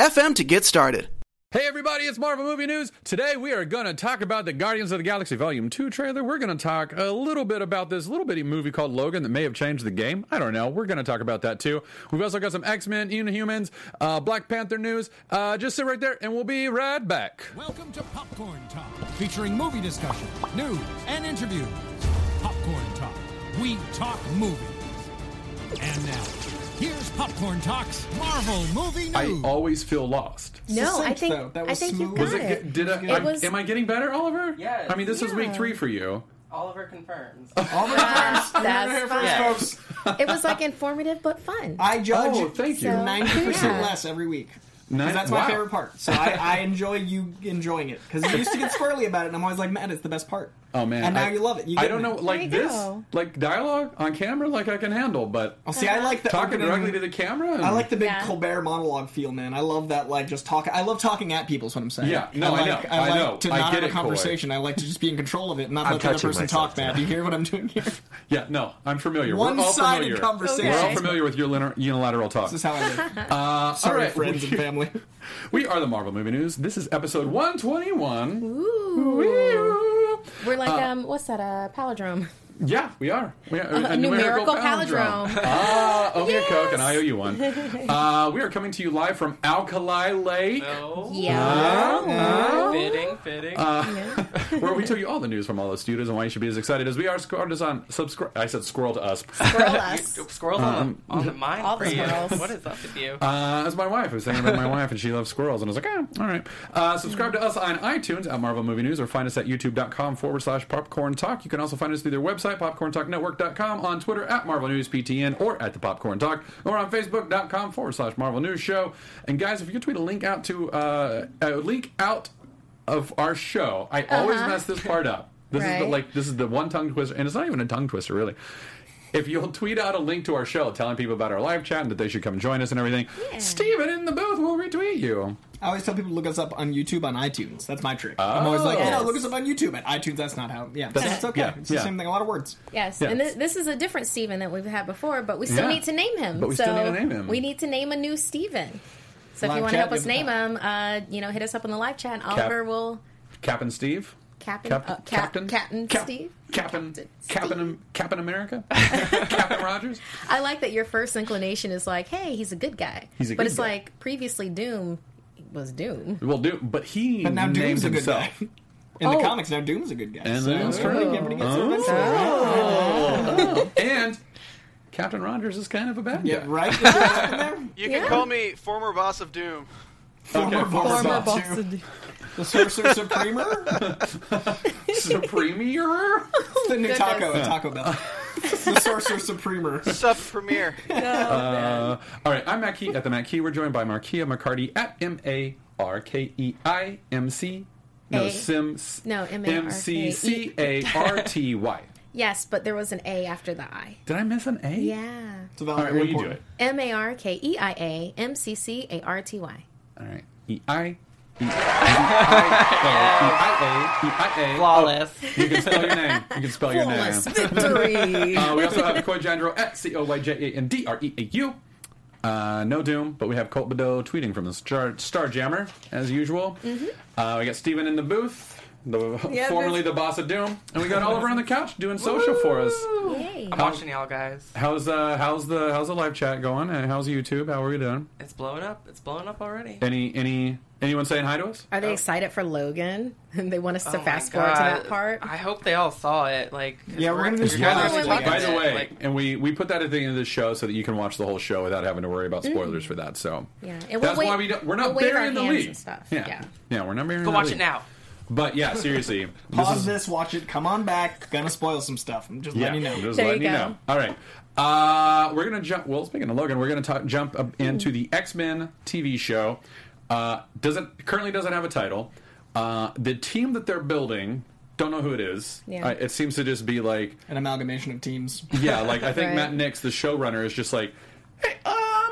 anchor.fm to get started. Hey everybody, it's Marvel Movie News. Today we are going to talk about the Guardians of the Galaxy Volume 2 trailer. We're going to talk a little bit about this little bitty movie called Logan that may have changed the game. I don't know. We're going to talk about that too. We've also got some X-Men, Inhumans, uh, Black Panther news. Uh, just sit right there and we'll be right back. Welcome to Popcorn Talk, featuring movie discussion, news, and interviews. Popcorn Talk, we talk movies. And now, here's Popcorn Talk's Marvel Movie I always feel lost. No, I think though. That I was think you smooth. got Was it, it. did I, It I'm- was- am I getting better, Oliver? Yes. I mean, this is week three for you. Oliver confirms. All the That's times. I'm fine. first, folks. It was like informative but fun. I oh, judge Oh, thank you. So- ninety percent Yeah. less every week. Nine- that's my wow. favorite part. So I, I enjoy you enjoying it because you used to get squirrely about it, and I'm always like, man, it's the best part. Oh man, And now I- you love it. You I don't know, like this, go. like dialogue on camera, like I can handle, but Oh, see, I like the talking opening- directly to the camera. and- I like the big Yeah. Colbert monologue feel, man. I love that, like just talking. I love talking at people. Is what I'm saying. Yeah, no, I like, know, I I know. to I not get have a it, Coy. conversation. I like to just be in control of it and not I'm let the other person talk. Man, do you hear what I'm doing here? Yeah, no, I'm familiar. We're all One-sided familiar. conversation. We're all familiar with your unilateral talk. This is how I live. Uh, Sorry, all right, friends and family. we are the Marvel Movie News. This is episode 121. Ooh. We're like Uh, um, what's that? A palindrome. Yeah, we are. We are A numerical palindrome. Ah, owe me a Yes. Coke and I owe you one. Uh, we are coming to you live from Alkali Lake, No. Yeah. Fitting, fitting. Uh, where we tell you all the news from all the studios and why you should be as excited as we are. Squirrel us on subscribe. I said squirrel to us. Squirrel You- us. squirrels on, the, on the mind All the for you. squirrels. What is up with you? Uh, that's my wife. I was thinking about my wife, and she loves squirrels. And I was like, oh, all right. Uh, subscribe to us on iTunes at Marvel Movie News or find us at youtube.com forward slash popcorn talk. You can also find us through their website, popcorntalknetwork.com, on Twitter at Marvel News PTN or at the Popcorn Talk, or on Facebook.com forward slash Marvel News Show. And guys, if you could tweet a link out to, uh, a link out of our show, I always mess this part up. This is the, Uh-huh. Like, this is the one tongue twister, and it's not even a tongue twister, really. If you'll tweet out a link to our show telling people about our live chat and that they should come join us and everything, Steven in the booth will retweet you. I always tell people to look us up on YouTube on iTunes. That's my trick. I'm always like, Oh. yeah, look us up on YouTube at iTunes. That's not how. Yeah, That's- it's okay. yeah, it's the yeah. same thing. A lot of words. Yes, Yeah. and this, this is a different Steven that we've had before, but we still Yeah. need to name him. But we so still need to name him. We need to name a new Steven. So if you want to help us name him him, uh, you know, hit us up on the live chat. and Oliver will Captain Steve? Captain, Cap- uh, Cap- Captain? Captain Cap- Steve. Captain, Captain Captain, Captain America? Captain Rogers? I like that your first inclination is like, hey, he's a good guy. He's a but good it's guy. like previously Doom was Doom. Well, do, but he But now named Doom's a good himself. guy. In Oh. the comics, now Doom's a good guy. And so that's it's true. everybody gets Oh. it. And Captain Rogers is kind of a bad Yeah, guy. right. Is that up in there? You can Yeah. call me former boss of Doom. Former boss Former of boss Doom. of Doom. The Sorcerer Supremer. Supremier? the new Goodness. taco at Taco Bell. the Sorcerer Supremer. Sub Premiere. Uh, all right, I'm Matt Key at the Matt Key. We're joined by Markeia McCarty at M A R K E I M C. No, A. Sims. No, M-A-R-K-E. M C C A R T Y. Yes, but there was an A after the I. Did I miss an A? Yeah. It's a All right, well, you do it. M A R K E I A M C C A R T Y. All right. E I. E I. E I A. E I A. Flawless. You can spell your name. You can spell your name. Flawless victory. Uh, we also have Coy Jandreau at C O Y J A N D R E A U. Uh, no Doom, but we have Colt Badeau tweeting from the Star, Star Jammer, as usual. Uh, we got Steven in the booth, the, Yeah, formerly the boss of Doom. And we got Oliver on the couch doing social for us. Yay. I'm watching y'all guys. How's uh how's the how's the live chat going? And how's YouTube? How are we doing? It's blowing up. It's blowing up already. Any any anyone saying hi to us? Are they excited for Logan? And they want us to Oh my fast forward to that part? I hope they all saw it. Like, 'cause Yeah, we're gonna do you some guys are at the By end. the way, like, and we we put that at the end of the show so that you can watch the whole show without having to worry about spoilers for that. So Yeah, and we'll that's wait- why we don't, we're not we'll wave our burying the hands lead. and stuff. Yeah. Yeah. yeah, we're not burying. go the watch lead. it now. But yeah, seriously, Pause this is this, watch it, come on back. Gonna spoil some stuff. I'm just yeah, letting you know. just There letting you you go. know. All right, uh, we're gonna jump. Well, speaking of Logan, we're gonna talk, jump up into the X Men TV show. Uh, doesn't currently doesn't have a title. Uh, the team that they're building, don't know who it is. Yeah. Uh, it seems to just be like An amalgamation of teams. yeah, like I think Right. Matt Nix, the showrunner, is just like, hey,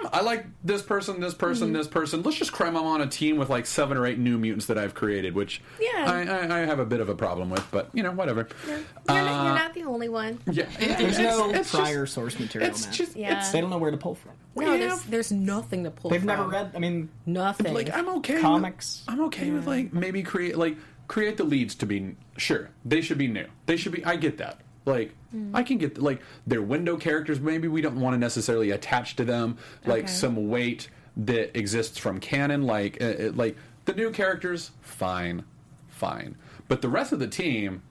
um, I like this person, this person, Mm-hmm. this person. Let's just cram them on a team with like seven or eight new mutants that I've created, which Yeah. I, I, I have a bit of a problem with, but you know, whatever. You're, not, you're not the only one. Yeah, There's it's, no it's prior just, source material, it's man. just, Yeah. it's they don't know where to pull from. No, Yeah. there's, there's nothing to pull They've from. never read. I mean, nothing. like I'm okay. with- Comics. I'm okay with like maybe create like create the leads to be sure they should be new. They should be. I get that. Like Mm. I can get like their window characters. Maybe we don't want to necessarily attach to them like Okay. some weight that exists from canon. Like uh, uh, like the new characters, fine, fine. But the rest of the team,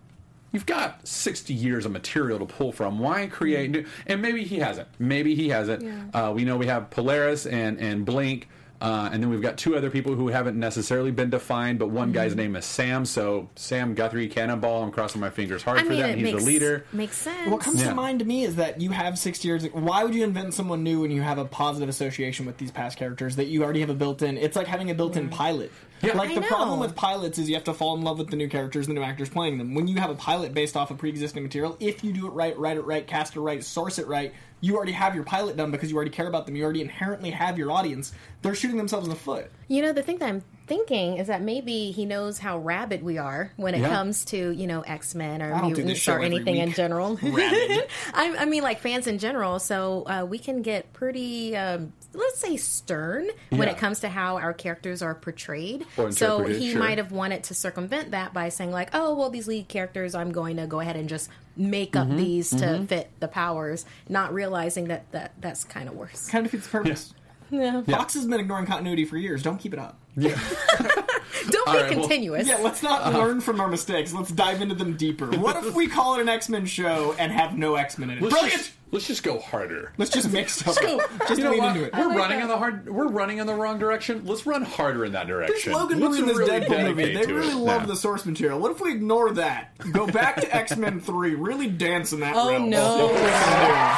you've got 60 years of material to pull from. Why create new? And maybe he hasn't. Maybe he hasn't. Yeah. Uh, we know we have Polaris and, and Blink. Uh, and then we've got two other people who haven't necessarily been defined, but one Mm-hmm. guy's name is Sam. So Sam Guthrie, Cannonball. I'm crossing my fingers hard I for mean, them. He's makes, the leader. Makes sense. what comes Yeah. to mind to me is that you have six years. Why would you invent someone new when you have a positive association with these past characters that you already have a built-in? It's like having a built-in pilot. Yeah. Like I the know. problem with pilots is you have to fall in love with the new characters, the new actors playing them. When you have a pilot based off of pre-existing material, if you do it right, write it right, cast it right, source it right, you already have your pilot done because you already care about them. You already inherently have your audience. They're shooting themselves in the foot. You know, the thing that I'm thinking is that maybe he knows how rabid we are when it Yeah. comes to, you know, X Men or I don't do this mutants or anything in general. I, I mean, like fans in general. So uh, we can get pretty, um, let's say, stern when Yeah. it comes to how our characters are portrayed. So he sure. might have wanted to circumvent that by saying, like, oh, well, these lead characters, I'm going to go ahead and just make up Mm-hmm. these to fit the powers, not realizing that, that that's kind of worse. Kind of defeats the purpose. Yeah. Fox has been ignoring continuity for years. Don't keep it up. Don't All be right, well- continuous. Yeah, let's not Uh-huh. learn from our mistakes. Let's dive into them deeper. What if we call it an X Men show and have no X Men in it? Let's Brilliant. just, let's just go harder. Let's just mix stuff. Let's go. up. Just you know lean what? into it. We're like running that. in the hard. We're running in the wrong direction. Let's run harder in that This direction. Logan Let's movie and this really Deadpool movie, dedicate they to really it. love Yeah. the source material. What if we ignore that? Go back to X Men 3, really dance in that Oh, realm. no. See what we can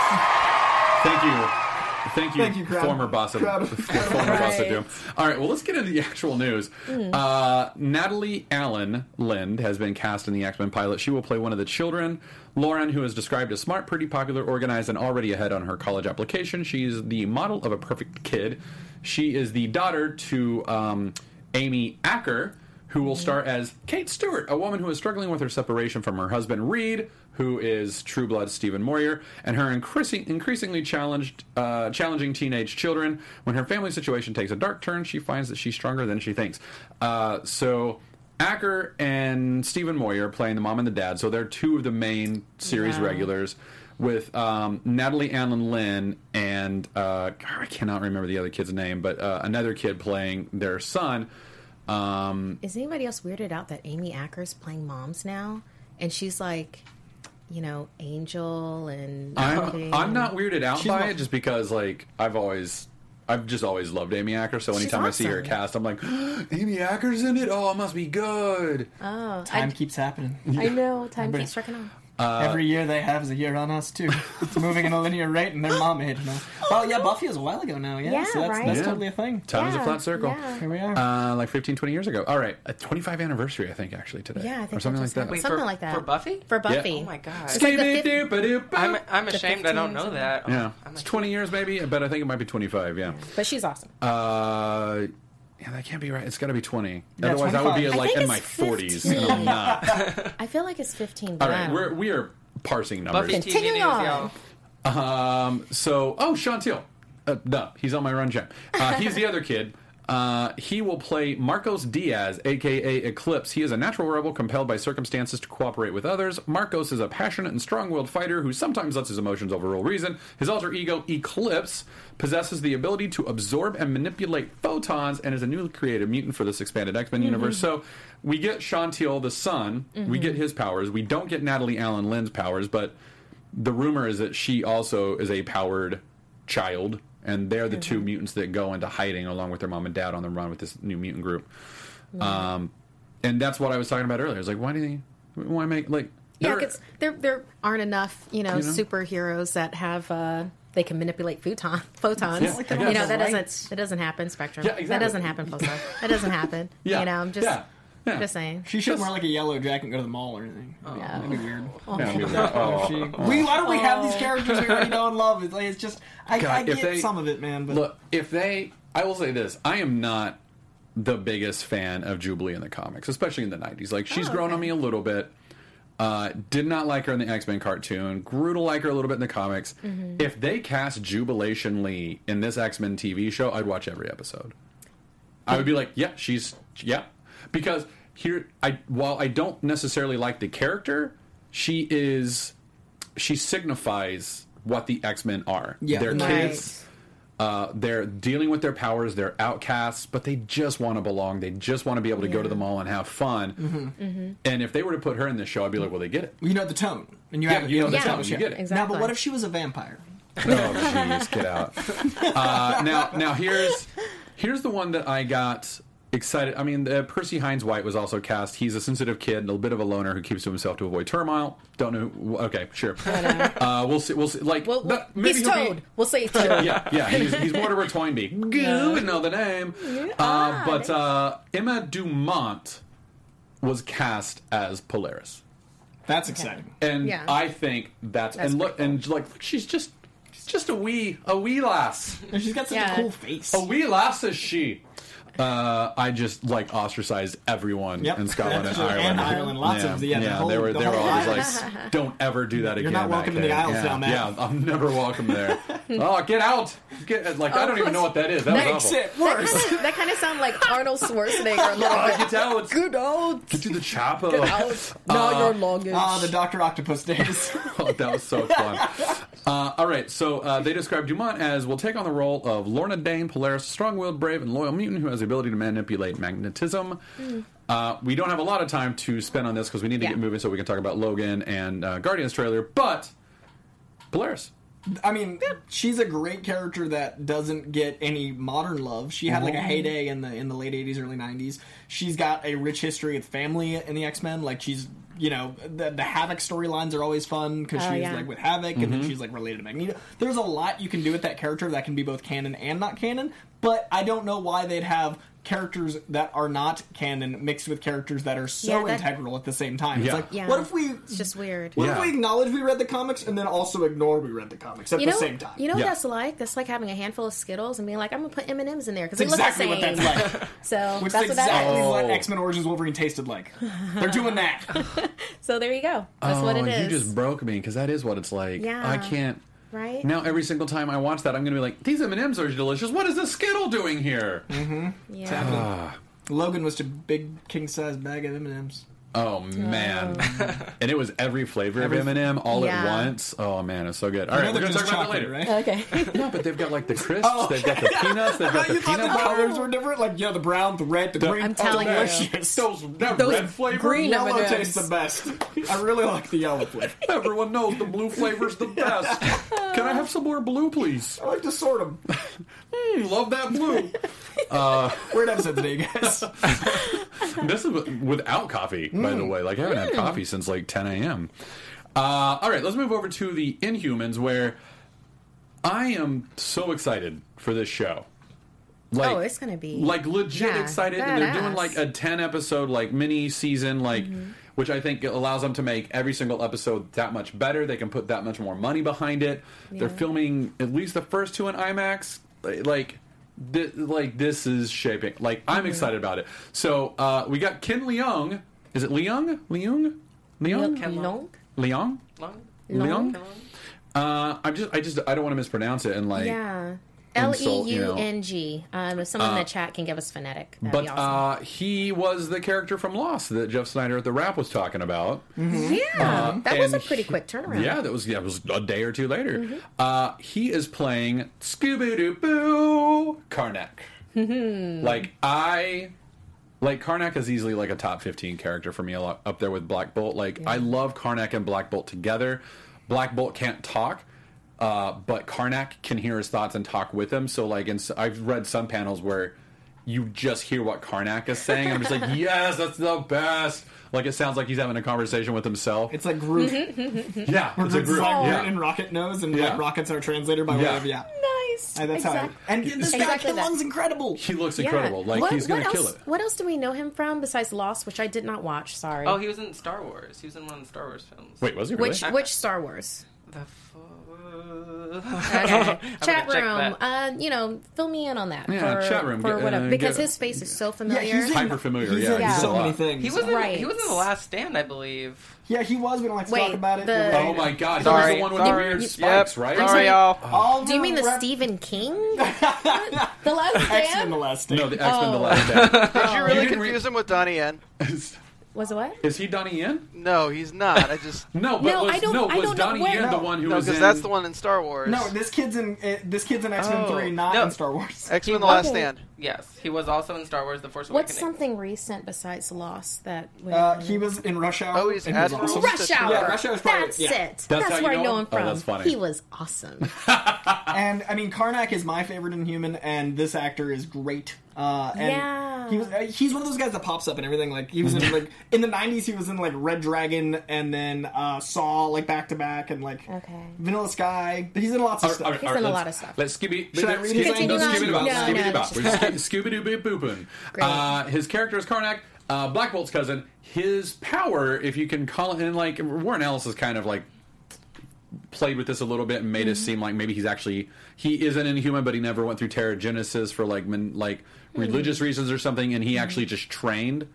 Thank you. Thank you, Thank you, crowd. former boss of Crowd. former boss of Doom. All right, well, let's get into the actual news. Uh, Natalie Alyn Lind has been cast in the X Men pilot. She will play one of the children. Lauren, who is described as smart, pretty popular, organized, and already ahead on her college application. She's the model of a perfect kid. She is the daughter to um, Amy Acker, who will star as Kate Stewart, a woman who is struggling with her separation from her husband Reed, who is True Blood Stephen Moyer, and her increasing, increasingly challenged, uh, challenging teenage children. When her family situation takes a dark turn, she finds that she's stronger than she thinks. Uh, so. Acker and Stephen Moyer playing the mom and the dad, so they're two of the main series Yeah. regulars. With um, Natalie Alyn Lind and uh, I cannot remember the other kid's name, but uh, another kid playing their son. Um, Is anybody else weirded out that Amy Acker's playing moms now? And she's like, you know, Angel and. I'm I'm not weirded out She's by not- it just because like I've always I've just always loved Amy Acker. So anytime I see her cast, I'm like, Amy Acker's in it. Oh, it must be good. Oh, Time I, keeps happening. I know. Time keeps trucking on. Every year they have is a year on us too. It's moving at a linear rate, and their mom age now. Well, yeah, Buffy was a while ago now. Yeah, Yeah, so that's, right? that's Yeah. totally a thing. Time is a Yeah, flat circle. yeah. Here we are. Uh, like 15, 20 years ago. All right, a 25 anniversary, I think, actually today. Yeah, I think or something that like just that. happened. Wait, Something for- like that. for Buffy? For Buffy. Oh my god. It's like the fif- Skibidi-doo-ba-doo-ba. I'm I'm ashamed I don't 15s know and- that. Yeah, I'm it's like, 20 years maybe, but I think it might be 25. Yeah. But she's awesome. Uh, yeah, that can't be right. It's got to be 20. Yeah, Otherwise, I would be like in my it's 40s, and I'm not. I feel like it's 15. All but I right, don't we're we are parsing numbers. Buffy TV Continuing news, on. Um, so, oh, Sean Teale. Uh, duh, he's on my run jam. Uh, he's the other kid. Uh, he will play Marcos Diaz, aka Eclipse. He is a natural rebel compelled by circumstances to cooperate with others. Marcos is a passionate and strong willed fighter who sometimes lets his emotions overrule reason. His alter ego, Eclipse, possesses the ability to absorb and manipulate photons and is a newly created mutant for this expanded X Men universe. So we get Sean Teale, the son, we get his powers. We don't get Natalie Alyn Lind's powers, but the rumor is that she also is a powered child, and they're the two mutants that go into hiding along with their mom and dad on the run with this new mutant group. Um, and that's what I was talking about earlier. It's like, why do they why make like Yeah, because there there aren't enough, you know, You know? superheroes that have uh, they can manipulate photon photons. Yeah, like you know that right- doesn't that doesn't happen. Spectrum. Yeah, That doesn't happen. Pulsar. That doesn't happen. Yeah, You know, I'm just yeah, yeah. just saying. She shouldn't wear like a yellow jacket and go to the mall or anything. Oh, Yeah. That'd be weird. Yeah, I mean, oh, she- we, why don't we have these characters we already know and love? It's, like, it's just I, God, I if get they- some of it, man. But Look, if they, I will say this: I am not the biggest fan of Jubilee in the comics, especially in the '90s. Like she's Oh, grown okay. on me a little bit. Uh, did not like her in the X Men cartoon. Grew to like her a little bit in the comics. Mm-hmm. If they cast Jubilation Lee in this X Men TV show, I'd watch every episode. I would be like, yeah, she's yeah, because here, I while I don't necessarily like the character, she is she signifies what the X Men are. Yeah. they're Right. kids. Uh, they're dealing with their powers. They're outcasts, but they just want to belong. They just want to be able to go to the mall and have fun. Mm-hmm. And if they were to put her in this show, I'd be like, well, they get it. you know the tone, and you Yeah, have you know the the tone, you get it. Exactly. Now, but what if she was a vampire? Oh, jeez, get out. Uh, now, now here's here's the one that I got excited. I mean, uh, Percy Hynes White was also cast. He's a sensitive kid, and a little bit of a loner who keeps to himself to avoid turmoil. Don't know. who- Okay, sure. Uh, we'll see. We'll see. Like, Well, well, that- maybe he's he'll be- Toad. We'll say Toad. yeah, yeah, he's, he's Mortimer Toynbee. Goo, would know the name. Uh, but uh, Emma Dumont was cast as Polaris, That's exciting. and Yeah. I think that's, That's and look pretty and like she's just she's just a wee a wee lass, And she's got such Yeah. a cool face. a wee lass is she. Uh, I just like ostracized everyone Yep. in Scotland and Ireland. And Ireland, lots yeah, of the- yeah, the yeah, whole- they were the they were whole always like, "Don't ever do that again." not back welcome in the then." Isles yeah, now, Matt. Yeah, I'm never welcome there. oh, get out! Get like I don't even know what that is. That was Makes awful. it worse. that kind of sound like Arnold Schwarzenegger a little bit. get out! Good out. Get to the chopper. Get out. Now your luggage. Ah, the Doctor Octopus days. Oh, that was so fun. Uh, all right, so uh, they describe Dumont as will take on the role of Lorna Dane, Polaris, strong-willed, brave, and loyal mutant who has the ability to manipulate magnetism. Uh, we don't have a lot of time to spend on this because we need to Yeah. get moving so we can talk about Logan and uh, Guardians trailer. But Polaris, I mean, she's a great character that doesn't get any modern love. She had like a heyday in the in the late '80s, early '90s. She's got a rich history with family in the X Men. Like she's, you know, the, the Havoc storylines are always fun because Oh, she's yeah. like with Havoc, and then she's like related to Magneto. There's a lot you can do with that character that can be both canon and not canon. But I don't know why they'd have characters that are not canon mixed with characters that are so Yeah, that- integral at the same time. Yeah. It's like, Yeah. what if we It's just weird. what Yeah. if we acknowledge we read the comics and then also ignore we read the comics at You know, the same time? you know what Yeah. that's like? That's like having a handful of Skittles and being like, I'm gonna put M and M's in there because they That's exactly look what that's like. So Which that's is what that exactly is. what Oh. X Men Origins Wolverine tasted like. They're doing that. So there you go. That's oh, what it is. you just broke me because that is what it's like. Yeah. I can't. Right? Now every single time I watch that, I'm going to be like, "These M and M's are delicious. What is the Skittle doing here?" Mm-hmm. Yeah. Ah. Logan was a big king size bag of M and M's. Oh man, and it was every flavor Every- of M and m all at once. Oh man, it's so good. All right, we're gonna talk about that later. right? Okay. No, but they've got like the crisps, Oh, they've got the peanuts, they've got the you thought the peanut butter. colors were different? Like, yeah, the brown, the red, the, green. I'm Oh, telling you. delicious. Those, that Those red flavor. green Yellow M&Ms. tastes the best. I really like the yellow flavor. Everyone knows the blue flavor's the best. Can I have some more blue, please? I like to sort them. Mm, love that blue. Weird episode today, guys. this is without coffee, by the way. Like I haven't had coffee since like 10 a.m. Uh, all right, let's move over to the Inhumans, where I am so excited for this show. Like, Oh, it's gonna be- like legit yeah, excited, and they're doing like a 10 episode like mini season, like. Which I think allows them to make every single episode that much better. They can put that much more money behind it. They're filming at least the first two in IMAX. Like, thi- like this is shaping. Like I'm excited about it. So uh, we got Ken Leung. Is it Leung? Leung? Leung? Leung? Leung? Uh, I'm just, I just, I don't want to mispronounce it. And like, Yeah. L E U. N G. Um, if someone in the chat can give us phonetic, that'd but be awesome. uh, he was the character from Lost that Jeff Sneider at the Wrap was talking about. yeah, that was a pretty quick turnaround. Yeah, that was yeah, it was a day or two later. Uh, he is playing Scooby Doo Boo Karnak. like I, like Karnak is easily like a top fifteen character for me, a lot, up there with Black Bolt. Like I love Karnak and Black Bolt together. Black Bolt can't talk. Uh, but Karnak can hear his thoughts and talk with him. So, like, in, I've read some panels where you just hear what Karnak is saying. I'm just like, yes, that's the best. Like it sounds like he's having a conversation with himself. It's like Groot. yeah, it's a It's group. like Groot Yeah. and Rocket knows, and Yeah. like Rocket's our translator by way Yeah. of yeah. Nice. Uh, that's how. I, Exact- and the Exactly Exactly that. one's incredible. He looks Yeah. incredible. Like What- he's gonna what kill else, it. What else do we know him from besides Lost, which I did not watch? Sorry. Oh, he was in Star Wars. He was in one of the Star Wars films. Wait, was he really? which which Star Wars? The f- Okay. Chat room. Uh, you know, fill me in on that. Yeah, for, chat room. for Get- whatever, uh, because his face is so Yeah, familiar. he's in, Hyper familiar, He's yeah, in he's so many things. He was in, Right. he was in the Last Stand, I believe. Yeah, he was. We don't like to Wait, talk about it. the- You're Oh my god, he was the one with sorry. the weird Yep. spikes, right? Sorry, sorry. y'all. All Do you mean the rep- Stephen King? the Last X Men: Stand The Last Stand? No, the X Men: The Oh. Last Stand. Did you You really didn't confuse read- him with Donnie Yen? was it what? Is he Donnie Yen? No, he's not. I just No, but No, was, I don't- no, I was don't know Donnie where- Yen the one who no, was because in? that's the one in Star Wars. No, this kid's in uh, this kid's in X Men Oh, Three, not no. in Star Wars. X Men: The Last Okay. Stand. Yes, he was also in Star Wars: The Force Awakens. What's something recent besides Lost that? would- Uh, he was in Rush Hour. Oh, he's and he was Admiral. awesome. Rush Hour. Yeah, Rush Hour is probably- That's yeah. it. That's how That's you where I know know him? him Oh, from. that's funny. He was awesome. And I mean, Karnak is my favorite Inhuman, and this actor is great. Uh, and Yeah. he was. Uh, he's one of those guys that pops up and everything. Like he was in like in the '90s, he was in like Red Dragon, and then uh, Saw like back to back, and like Okay. Vanilla Sky. He's in lots of All right, stuff. all right, He's all right, in a lot of stuff. Let's skibby. Should I let's read skibby- his name? no, No, skibby no, bop, no, skibby no, bop. that's We're Scooby Doo Boop Boopin. Uh, his character is Karnak, uh, Black Bolt's cousin. His power, if you can call it, and like Warren Ellis is kind of like played with this a little bit and made it seem like maybe he's actually he is an inhuman, but he never went through Terrigenesis for like men, like religious reasons or something, and he actually just trained.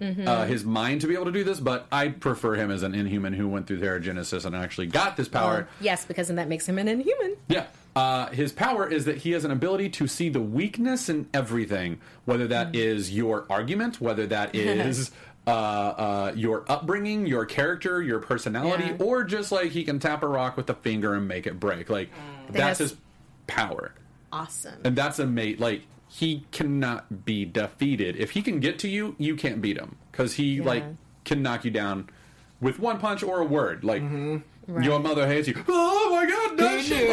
Uh, his mind to be able to do this, but I prefer him as an inhuman who went through Terrigenesis and actually got this power. yes, because then that makes him an inhuman. Yeah. Uh, his power is that he has an ability to see the weakness in everything, whether that is your argument, whether that is uh, uh, your upbringing, your character, your personality, Yeah. or just like he can tap a rock with a finger and make it break. Like that's That's- his power, Awesome. and that's a mate. Like he cannot be defeated. If he can get to you, you can't beat him because he like can knock you down with one punch or a word. Like your mother hates you. Oh my god, does she?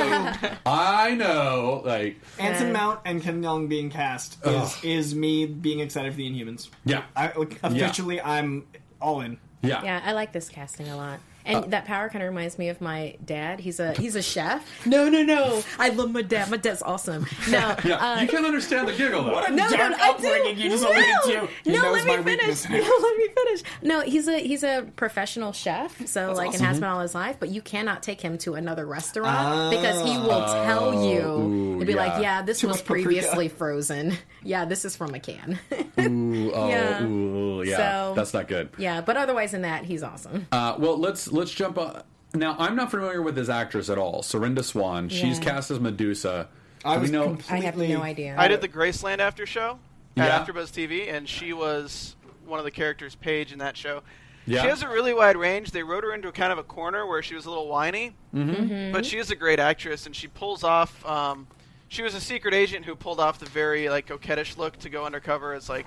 I know. Like Anson Yeah. Mount and Ken Young being cast is, is me being excited for the Inhumans. yeah, I like, officially, I'm all in. yeah. Yeah, I like this casting a lot. And that power kind of reminds me of my dad. He's a he's a chef. No, no, no. I love my dad. My dad's awesome. No, Yeah, uh, you can't understand the giggle though. What a no, no, dark I upbringing do. you just no, alluded to. He no, let me finish. No, let me finish. No, he's a he's a professional chef, so like and has been all his life. But you cannot take him to another restaurant because he will tell you. Oh, Ooh, He'll be yeah. like, "Yeah, this Too was previously frozen. Yeah, this is from a can." Ooh, oh, Yeah. ooh, yeah. So- That's not good. yeah, but otherwise in that, he's awesome. Uh, well, let's let's jump. Uh, now, I'm not familiar with this actress at all. Serinda Swan. She's cast as Medusa. I was know? completely. I have no idea. I did the Graceland after show at Yeah. AfterBuzz TV, and she was one of the characters, Paige, in that show. Yeah. She has a really wide range. They wrote her into a kind of a corner where she was a little whiny, Mm-hmm. but she is a great actress, and she pulls off. Um, she was a secret agent who pulled off the very like coquettish look to go undercover as like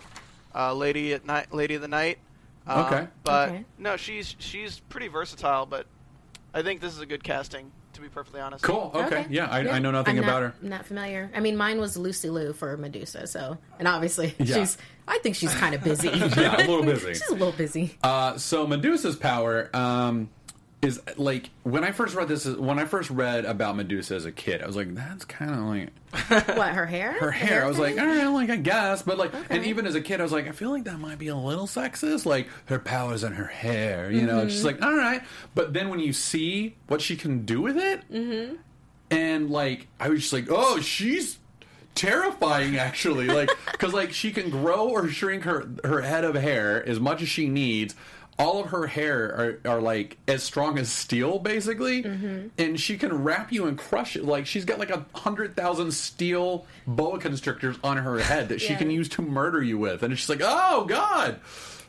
uh, lady at night, lady of the night. Um, Okay. but Okay. no, she's she's pretty versatile. But I think this is a good casting, to be perfectly honest. Cool. Okay. Yeah, I, I know nothing I'm about not, her. Not familiar. I mean, mine was Lucy Liu for Medusa. So, and obviously, Yeah. she's. I think she's kind of busy. Yeah, a little busy. she's a little busy. Uh, so Medusa's power um, is like when I first read this. When I first read about Medusa as a kid, I was like, "That's kind of like what her hair? her hair." I was like, thing? "All right, like I guess," but like, and even as a kid, I was like, "I feel like that might be a little sexist." Like her powers in her hair, you know? It's just like, all right, but then when you see what she can do with it, Mm-hmm. and like, I was just like, "Oh, she's." terrifying actually like because like she can grow or shrink her her head of hair as much as she needs all of her hair are, are like as strong as steel basically. Mm-hmm. and she can wrap you and crush it. Like she's got like a hundred thousand steel boa constrictors on her head that she can use to murder you with. And it's just like oh god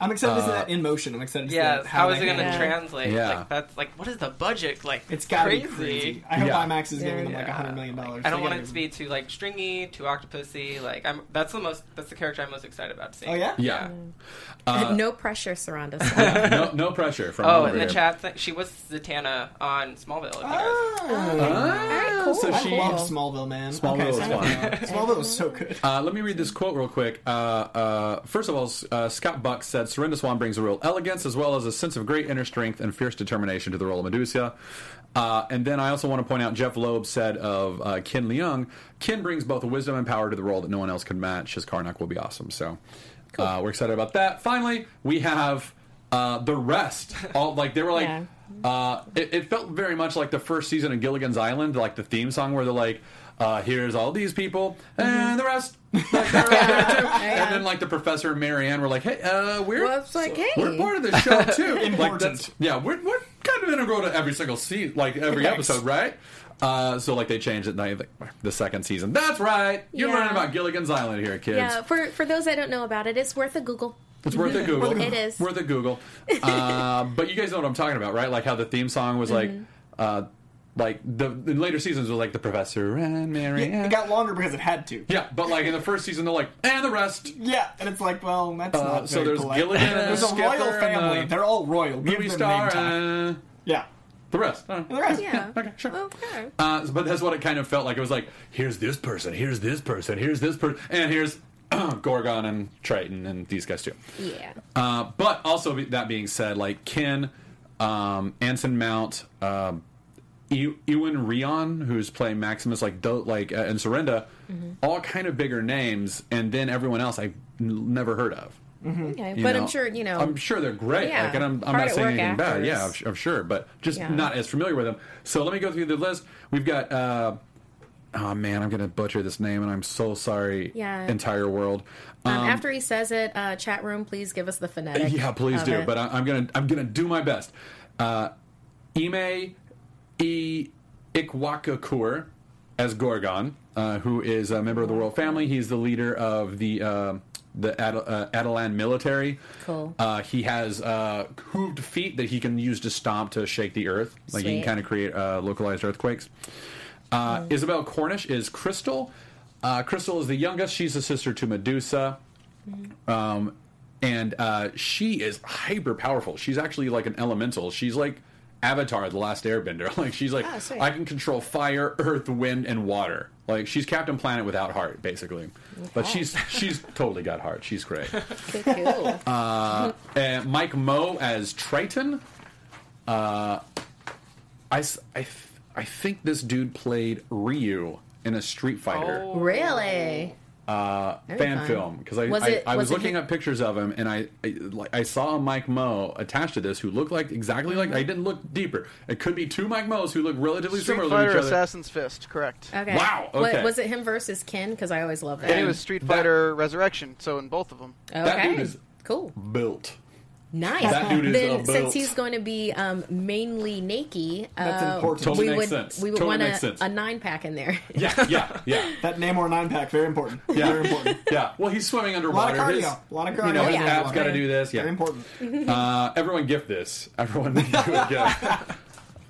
I'm excited to see Uh, that in motion. I'm excited to see Yeah, that- how is it going to translate? Yeah. Like that's like what is the budget? Like It's gotta crazy. be crazy. I hope Yeah. IMAX is giving them like a hundred million dollars. I don't want it to be too like stringy, too octopusy. Like I'm that's the most that's the character I'm most excited about seeing. Oh yeah. yeah no pressure, Serinda. no, no pressure from Oh, in the chat, th- she was Zatanna on Smallville. If. Oh. Ah, cool. so I she. love Smallville, man. Smallville okay, was so- fun. Smallville was so good. Uh, let me read this quote real quick. Uh, uh, first of all, uh, Scott Buck said, "Serinda Swan brings a real elegance as well as a sense of great inner strength and fierce determination to the role of Medusa." Uh, and then I also want to point out Jeph Loeb said of uh, Ken Leung, "Ken brings both wisdom and power to the role that no one else can match. His Karnak will be awesome." So uh, we're excited about that. Finally, we have uh, the rest. All like they were like. Yeah. Uh, it, it felt very much like the first season of Gilligan's Island, like the theme song where they're like, uh, "Here's all these people and the rest." Like, they're right there too. And then like the professor and Mary Ann were like, "Hey, uh, we're Well, it's like, hey. we're part of the show too. like Important. that's yeah, we're we're kind of integral to every single season, like every Thanks. episode, right?" Uh, so like they changed it now, the second season. That's right. You're Yeah. learning about Gilligan's Island here, kids. Yeah, for for those that don't know about it, it's worth a Google. It's worth a Google. It is. worth a Google. Uh, but you guys know what I'm talking about, right? Like how the theme song was like, Mm-hmm. uh, like the in later seasons was like the professor and Mary. It got longer because it had to. yeah, but like in the first season they're like and the rest. Yeah, and it's like, well, that's Uh, not so very there's polite. Gilligan and there's a Skipper royal and family. the They're all royal. Give Movie them star name time. and Yeah. the rest. Uh, the rest. Yeah. Okay, sure. Okay. Uh, but that's what it kind of felt like. It was like, here's this person, here's this person, here's this person, and here's Gorgon and Triton and these guys too. Yeah. Uh, but also that being said, like Ken, um, Anson Mount, um, Iwan Rheon, who's playing Maximus, like Do- like uh, and Serinda, Mm-hmm. all kind of bigger names, and then everyone else I've n- never heard of. Okay. But know? I'm sure you know. I'm sure they're great. Yeah, like, and I'm, I'm hard not saying work anything bad. Yeah, I'm, I'm sure, but just Yeah. not as familiar with them. So let me go through the list. We've got. Uh, oh man, I'm gonna butcher this name, and I'm so sorry. Yeah. Entire world. um, Um, after he says it, uh, chat room, please give us the phonetic. yeah, please of do. it. But I, I'm gonna I'm gonna do my best. Uh, Ime E Ikwakakur as Gorgon, uh, who is a member of the royal family. He's the leader of the uh, the Ad- uh, Attilan military. Cool. Uh, he has uh, hooved feet that he can use to stomp to shake the earth. Like he can kind of create uh, localized earthquakes. Uh, Isabelle Cornish is Crystal. Uh, Crystal is the youngest. She's a sister to Medusa. Um, and uh, she is hyper powerful. She's actually like an elemental. She's like Avatar, the last airbender. Like she's like Oh. I can control fire, earth, wind, and water. Like she's Captain Planet without heart, basically. But she's she's totally got heart. She's great. Cool, cool. and Mike Moh as Triton. Uh, I, s- I, th- I think this dude played Ryu in a Street Fighter Oh. really? Uh, Very fan fun. film because I, Was I, it- I was, was looking hi- up pictures of him and I, I I saw a Mike Moh attached to this who looked like exactly like I didn't look deeper. It could be two Mike Mohs who look relatively Street similar Fighter to each other. Assassin's Fist, correct. Okay. Wow, Wa- okay. Was it him versus Ken? Because I always love that. And it was Street that- Fighter Resurrection, so in both of them. okay. That dude is cool. built. Nice. That dude is then, a since he's going to be um, mainly naked, That's uh, important. Totally we makes would sense. we would Totally want makes a, sense. a nine pack in there. Yeah, yeah, yeah, That Namor nine pack, very important. Yeah. Very important. yeah. Well, he's swimming A lot underwater. of cardio. His- a lot of cardio. you know, his Yeah. abs got to do this. Very important. Uh, everyone gift this. Everyone do a gift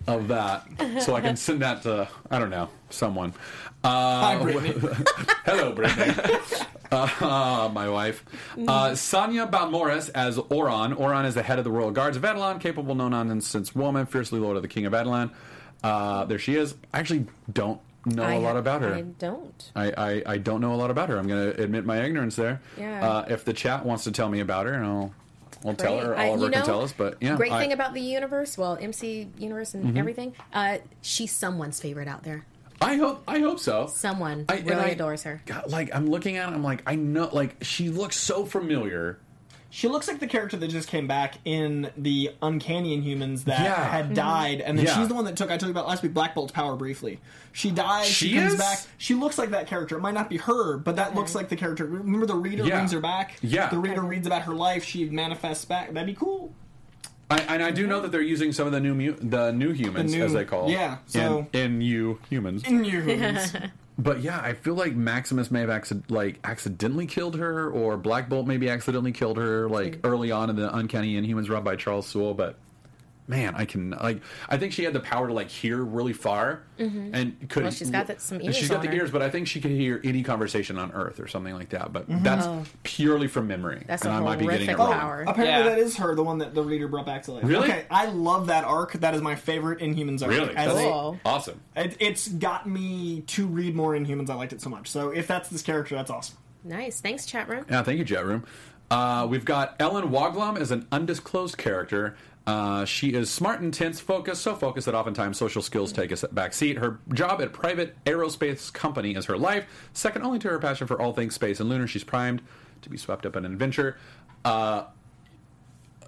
of that, so I can send that to I don't know someone. Uh, Hi, Brittany. Hello, Brittany. Uh, my wife. Uh, Sonya Balmores as Auran. Auran is the head of the Royal Guards of Attilan, capable no nonsense woman, fiercely loyal to the King of Attilan. Uh, there she is. I actually don't know I a lot ha- about her. I don't. I, I, I don't know a lot about her. I'm going to admit my ignorance there. Yeah. Uh, if the chat wants to tell me about her, I'll, I'll tell her. Or Great. I- Oliver you can know, tell us. But yeah, Great I- Mm-hmm. thing about the universe, well, MC universe and everything, uh, she's someone's favorite out there. I hope I hope so. Someone I, and really I- adores her. God, like I'm looking at, it, I'm like I know, like she looks so familiar. She looks like the character that just came back in the Uncanny Inhumans that Yeah. had mm-hmm. died, and then Yeah. she's the one that took. I told you about last week. Black Bolt's power briefly. She dies. She, She comes is? back. She looks like that character. It might not be her, but that looks like the character. Remember, the reader Yeah. brings her back. Yeah. the reader reads about her life. She manifests back. That'd be cool. I, and I do know that they're using some of the new mu- the new humans The new- as they call yeah, so- in, you humans. in you humans. But yeah, I feel like Maximus may have acci- like accidentally killed her, or Black Bolt maybe accidentally killed her, like early on in the Uncanny Inhumans run by Charles Soule. But man, I can like. I think she had the power to like hear really far, and could. Mm-hmm. Well, she's got that- some ears She's got on the her. ears, but I think she could hear any conversation on Earth or something like that. But Mm-hmm. that's Oh. purely from memory, That's and a I might be getting it wrong. power. Apparently, Yeah. that is her, the one that the reader brought back to life. Really? Okay, I love that arc. That is my favorite Inhumans arc. Really, As that's a- Cool. awesome. it, it's got me to read more Inhumans. I liked it so much. So if that's this character, that's awesome. Nice. Thanks, chat room. Yeah, thank you, chat room. Uh, we've got Ellen Woglom as an undisclosed character. Uh, she is smart, intense, focused, so focused that oftentimes social skills take a back seat. Her job at private aerospace company is her life, second only to her passion for all things space and lunar. She's primed to be swept up in an adventure. Uh,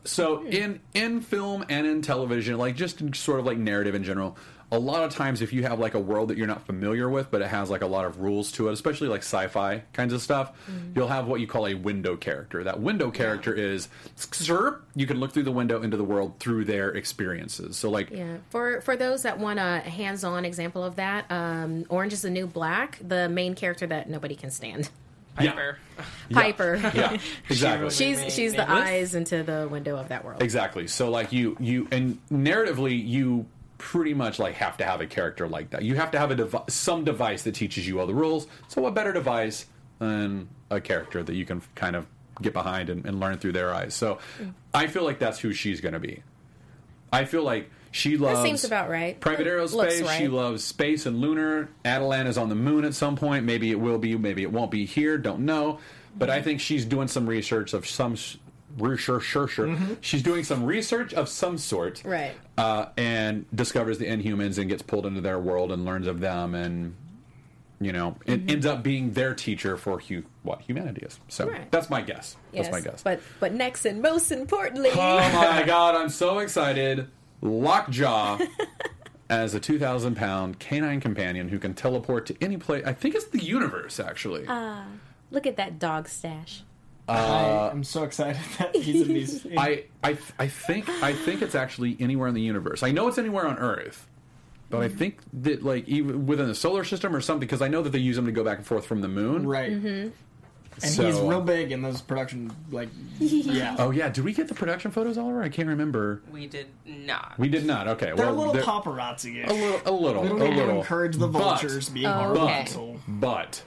so in in film and in television, like just in sort of like narrative in general, a lot of times if you have like a world that you're not familiar with, but it has like a lot of rules to it, especially like sci-fi kinds of stuff, you'll have what you call a window character. That window character is sir, you can look through the window into the world through their experiences. So like Yeah. For for those that want a hands-on example of that, um, Orange is the New Black, the main character that nobody can stand. Piper. Piper. yeah, exactly. she's she's the eyes into the window of that world. Exactly. So like you you and narratively you pretty much like have to have a character like that. You have to have a devi- some device that teaches you all the rules. So what better device than a character that you can kind of get behind and, and learn through their eyes. So I feel like that's who she's going to be. I feel like she loves seems about right. Private aerospace. right. She loves space and lunar. Attilan is on the moon at some point. Maybe it will be. Maybe it won't be here. Don't know. But I mm-hmm. think she's doing some research of some. S- Research, sure, sure. She's doing some research of some sort, Right. Uh, and discovers the Inhumans and gets pulled into their world and learns of them, and you know, it Mm-hmm. ends up being their teacher for hu- what humanity is. So Right. that's my guess. Yes. That's my guess. But but next and most importantly, Oh my god, I'm so excited. Lockjaw as a 2,000 pound canine companion who can teleport to any place. I think it's the universe, actually. Uh, look at that dog stash. I am so excited that he's in these. I, I, I think I think it's actually anywhere in the universe. I know it's anywhere on Earth, but I think that like even within the solar system or something because I know that they use them to go back and forth from the moon. right. Mm-hmm. And So- he's real big in those production, like, yeah. Oh yeah, did we get the production photos, Oliver? I can't remember. We did not. We did not. Okay, They're well, a little they're- paparazzi a little, a little, We don't a to little. encourage the But- vultures being Oh, horrible. okay. So- But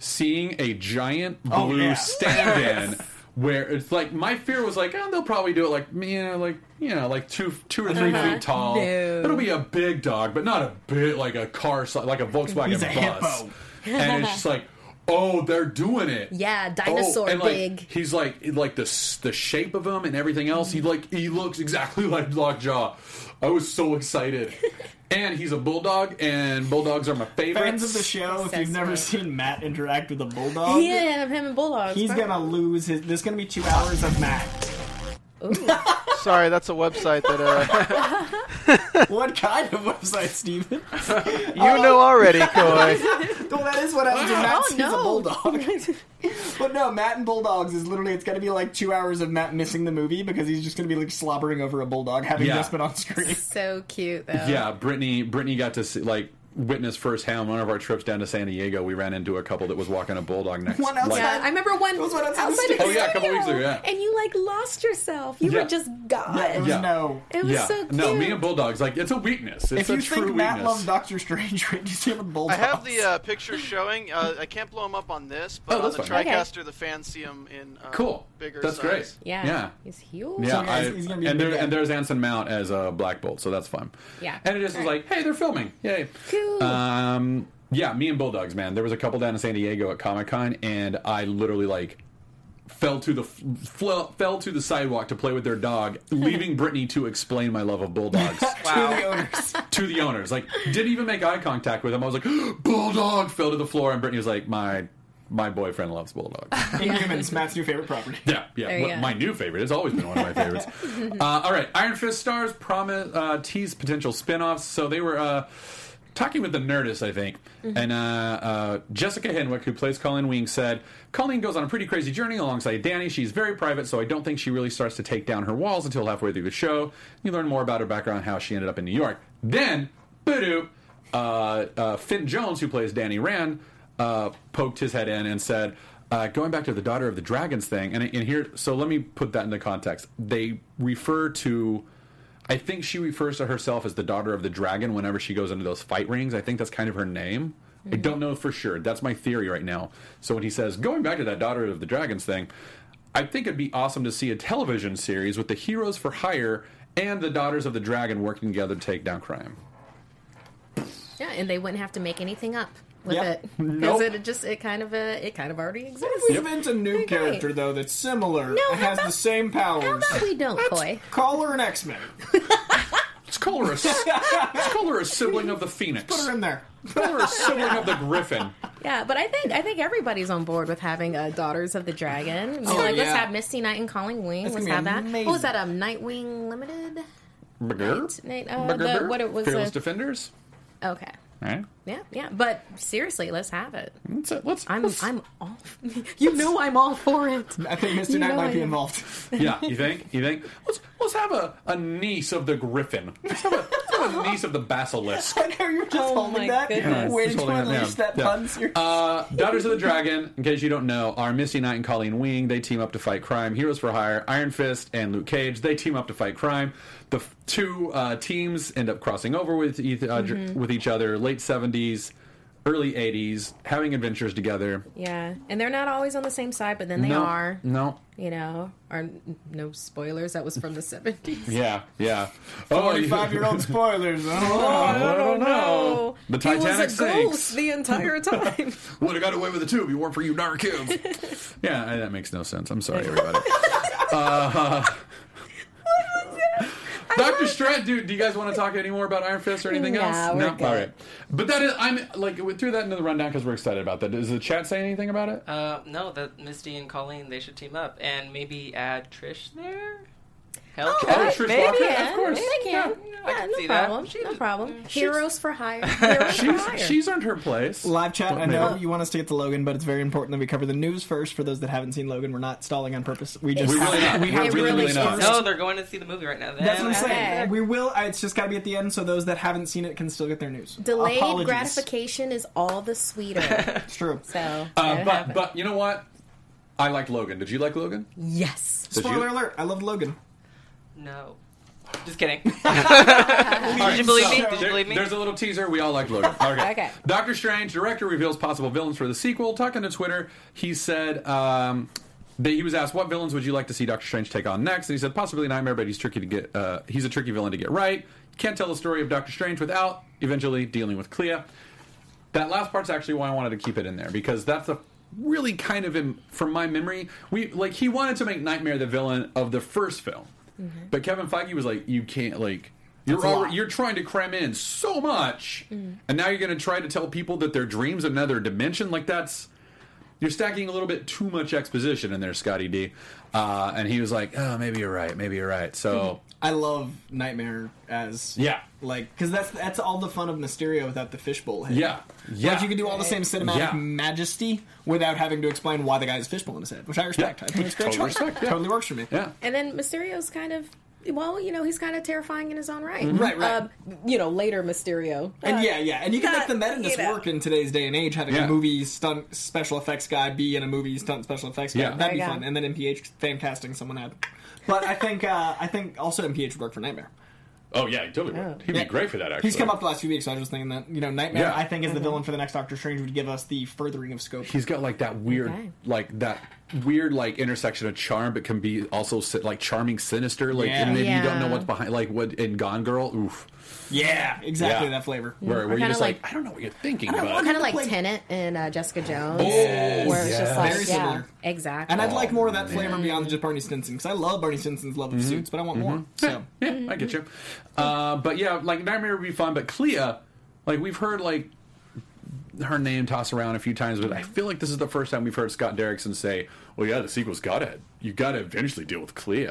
seeing a giant Oh, blue yeah. stand-in where it's like my fear was like, oh, they'll probably do it like you know, like you know, like two two or 3 Uh-huh. feet tall. No. It'll be a big dog, but not a big like a car, like a Volkswagen He's a bus. hippo. And it's just like, oh, they're doing it. Yeah, dinosaur oh, and like, big. He's like like the the shape of him and everything else. He like he looks exactly like Lockjaw. I was so excited. and he's a bulldog, and bulldogs are my favorite. Fans of the show, if you've never seen Matt interact with a bulldog, Yeah, him and bulldogs. he's Fine. gonna lose his. There's gonna be two hours of Matt. Sorry, that's a website that uh, what kind of website, Steven? you know already, Coy. well, that is what happens when Matt Oh, sees no. a bulldog. but no, Matt and bulldogs is literally it's gonna be like two hours of Matt missing the movie because he's just gonna be like slobbering over a bulldog having Yeah. just been on screen. so cute though. Yeah, Brittany. Brittany got to see, like witness firsthand on one of our trips down to San Diego. We ran into a couple that was walking a bulldog next. One outside. Yeah, I remember one It was when I was in outside the Oh, yeah, a couple weeks ago, yeah. and you like lost yourself. You Yeah. were just gone. Yeah, there was Yeah. no. It was yeah, so cute. no, me and bulldogs like it's a weakness. It's If a you true think Matt weakness. loves Doctor Strange, wait, you see him with bulldogs. I have the uh, picture showing. Uh, I can't blow them up on this, but Oh, on the fine. Okay. TriCaster, the fans see them in uh, cool. bigger That's size. great. yeah, Yeah. he's huge. Yeah, yeah, I, he's- he's gonna be a and there and there's Anson Mount as a Black Bolt, so that's fun. Yeah. and it just was like, hey, they're filming, yay! Cool. Um, yeah, me and bulldogs, man. There was a couple down in San Diego at Comic Con, and I literally like fell to the fl- fell to the sidewalk to play with their dog, leaving Brittany to explain my love of bulldogs to the owners. to the owners. Like, didn't even make eye contact with them. I was like, bulldog, fell to the floor, and Brittany was like, my my boyfriend loves bulldogs. Inhumans, Matt's new favorite property. Yeah, yeah. There you What- go. my new favorite. It's always been one of my favorites. uh, all right, Iron Fist stars promise uh, tease potential spin-offs. So they were uh, talking with the Nerdist, I think, and uh, uh, Jessica Henwick, who plays Colleen Wing, said Colleen goes on a pretty crazy journey alongside Danny. She's very private, so I don't think she really starts to take down her walls until halfway through the show. You learn more about her background, how she ended up in New York. Then, boo uh, uh, Finn Jones, who plays Danny Rand, uh, poked his head in and said, uh, going back to the Daughter of the Dragons thing, and, and here, so let me put that into context. They refer to, I think she refers to herself as the daughter of the dragon whenever she goes into those fight rings. I think that's kind of her name. I don't know for sure. That's my theory right now. So when he says going back to that daughter of the dragons thing, I think it'd be awesome to see a television series with the heroes for hire and the daughters of the dragon working together to take down crime. Yeah, and they wouldn't have to make anything up with Yep. it because Nope. it just it kind of uh, it kind of already exists. We invent a new Okay. character though that's similar. No, and how has the about- same powers. How about we don't, Coy? Call her an X Men. Let's call her a, let's call her a sibling of the phoenix. Put her in there. Call her a sibling of the griffin. Yeah, but I think I think everybody's on board with having uh, Daughters of the Dragon. You know, Oh, like, Let's have Misty Knight and Colleen Wing. That's Let's have be that. amazing. What was that? Um, Nightwing Limited. Burger? Night, uh, the, what it was. Fearless Uh, Defenders. okay. Right. Yeah, yeah. But seriously, let's have it. Let's, uh, let's, I'm let's- I'm all. You know I'm all for it. I think Misty You Knight might I be am. involved. yeah. You think? You think? Let's let's have a, a niece of the griffin. Let's have a, let's have a niece of the basilisk. I know you're just Oh holding my that, goodness. waiting Just to holding unleash that yeah. pun. Seriously. Uh, Daughters of the Dragon, in case you don't know, are Misty Knight and Colleen Wing. They team up to fight crime. Heroes for Hire, Iron Fist, and Luke Cage. They team up to fight crime. The f- two uh, teams end up crossing over with each, uh, with each other. Late seventies, early eighties, having adventures together. Yeah, and they're not always on the same side, but then they no, are. No. You know, are no spoilers. That was from the seventies. Yeah. Yeah. Oh, you- Forty-five-year-old spoilers. Oh, I don't know. The He was Titanic a sinks. ghost the entire time. Would have got away with it tube. if you weren't for you dark kids. yeah, that makes no sense. I'm sorry, everybody. Uh, Doctor Strange, dude, do you guys want to talk any more about Iron Fist or anything Nah, else? we're no, good. all right. But that is, I'm like, we threw that into the rundown because we're excited about that. Does the chat say anything about it? Uh, no, that Misty and Colleen they should team up and maybe add Trish there. Hell, Oh, Trish maybe. Yeah, of course. they can. Yeah, I Yeah, can no see that. problem. She no problem. she's- Heroes for hire. Heroes for hire. She's, she's earned her place. Live chat. I know you want us to get to Logan, but it's very important that we cover the news first. For those that haven't seen Logan, we're not stalling on purpose. We just We really not. we have really, really really not. No, they're going to see the movie right now. That's what I'm Then- saying. Okay. We will. uh, It's just got to be at the end, so those that haven't seen it can still get their news. Delayed Apologies. gratification is all the sweeter. It's true. So, Uh, there you have but it. but you know what? I liked Logan. Did you like Logan? yes. Did Spoiler you? alert! I loved Logan. No. Just kidding. Did right, you believe so me? Did you believe me? There's a little teaser. We all like Logan. Okay. Okay. Doctor Strange, director, reveals possible villains for the sequel. Talking to Twitter, he said um, that he was asked, "What villains would you like to see Doctor Strange take on next?" And he said, "Possibly Nightmare, but he's tricky to get. Uh, he's a tricky villain to get right. Can't tell the story of Doctor Strange without eventually dealing with Clea." That last part's actually why I wanted to keep it in there because that's a really kind of in, from my memory. We like he wanted to make Nightmare the villain of the first film, but Kevin Feige was like, "You can't like." You're already, you're trying to cram in so much, and now you're going to try to tell people that their dreams another dimension. Like that's you're stacking a little bit too much exposition in there, Scotty D. Uh, and he was like, "Oh, maybe you're right. Maybe you're right." So I love Nightmare as yeah, like because that's that's all the fun of Mysterio without the fishbowl head. yeah, yeah. Like you can do all the same cinematic Yeah. majesty without having to explain why the guy has fishbowl in his head, which I respect. Yeah. I think it's great Totally respect, yeah. Totally works for me. yeah. And then Mysterio's kind of, well, you know, he's kind of terrifying in his own right. Right, right. Um, you know, later Mysterio. And Uh, yeah, yeah, and you can make the not, meta you know. work in today's day and age. Having Yeah. a movie stunt special effects guy be in a movie stunt special effects guy, Yeah. that'd be There you fun. go. And then NPH fan casting someone out. But I think uh, I think also NPH would work for Nightmare. Oh yeah, he totally would. He'd Yeah. be great for that. Actually, He's come up the last few weeks, so I was just thinking that you know Nightmare. Yeah. I think is the villain for the next Doctor Strange would give us the furthering of scope. He's got like that weird, Okay. like that weird, like intersection of charm, but can be also like charming, sinister. Like Yeah. and maybe you don't know what's behind. Like what in Gone Girl, oof, yeah, exactly Yeah. that flavor. where, where you're just like, like- I don't know what you're thinking, don't but want Kind of like Like- Tennant and uh, Jessica Jones. Yes, where it's yes. just like, Very yeah, similar. exactly. And I'd like Oh, more of that flavor beyond just Barney Stinson because I love Barney Stinson's love of Mm-hmm. suits, but I want more. So yeah, I get you. Uh, but yeah, like Nightmare would be fun, but Clea, like we've heard like her name tossed around a few times, but I feel like this is the first time we've heard Scott Derrickson say, "Well, yeah, the sequel's got to you got to eventually deal with Clea,"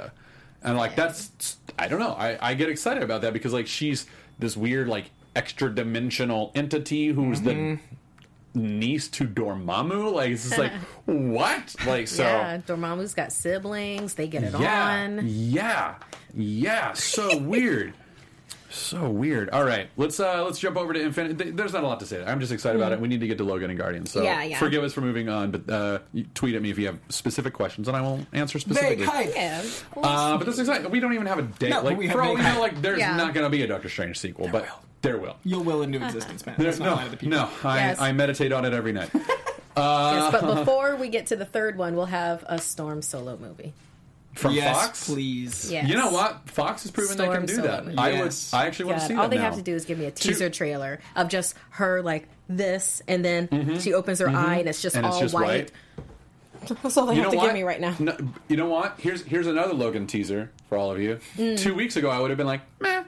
and like that's I don't know, I, I get excited about that because like she's this weird like extra dimensional entity who's Mm-hmm. the niece to Dormammu. Like it's just like what? Like so. yeah, Dormammu's got siblings. They get it Yeah, on. yeah, yeah. So weird, So weird. All right, let's uh let's jump over to Infinity. There's not a lot to say. I'm just excited about it. We need to get to Logan and Guardians. So Yeah, yeah. forgive us for moving on, but uh, tweet at me if you have specific questions, and I will answer specifically. Vague hype. Yeah. of course. Uh, but that's exciting. We don't even have a date. No, like we have for all we know, like there's Yeah. not going to be a Doctor Strange sequel, but there will. You'll will into existence, man. There's That's no, lie the people. no. I, Yes. I meditate on it every night. yes, uh, but before we get to the third one, we'll have a Storm solo movie. From yes, Fox, please. Yes. You know what? Fox has proven they can do solo that. movie. I would. I actually want to God, see all that they now. have to do is give me a Two- teaser trailer of just her like this, and then she opens her eye, and it's just Mm-hmm. And it's all just white. That's all they You have to what? give me right now. No, you know what? Here's here's another Logan teaser for all of you. Mm. Two weeks ago, I would have been like, meh.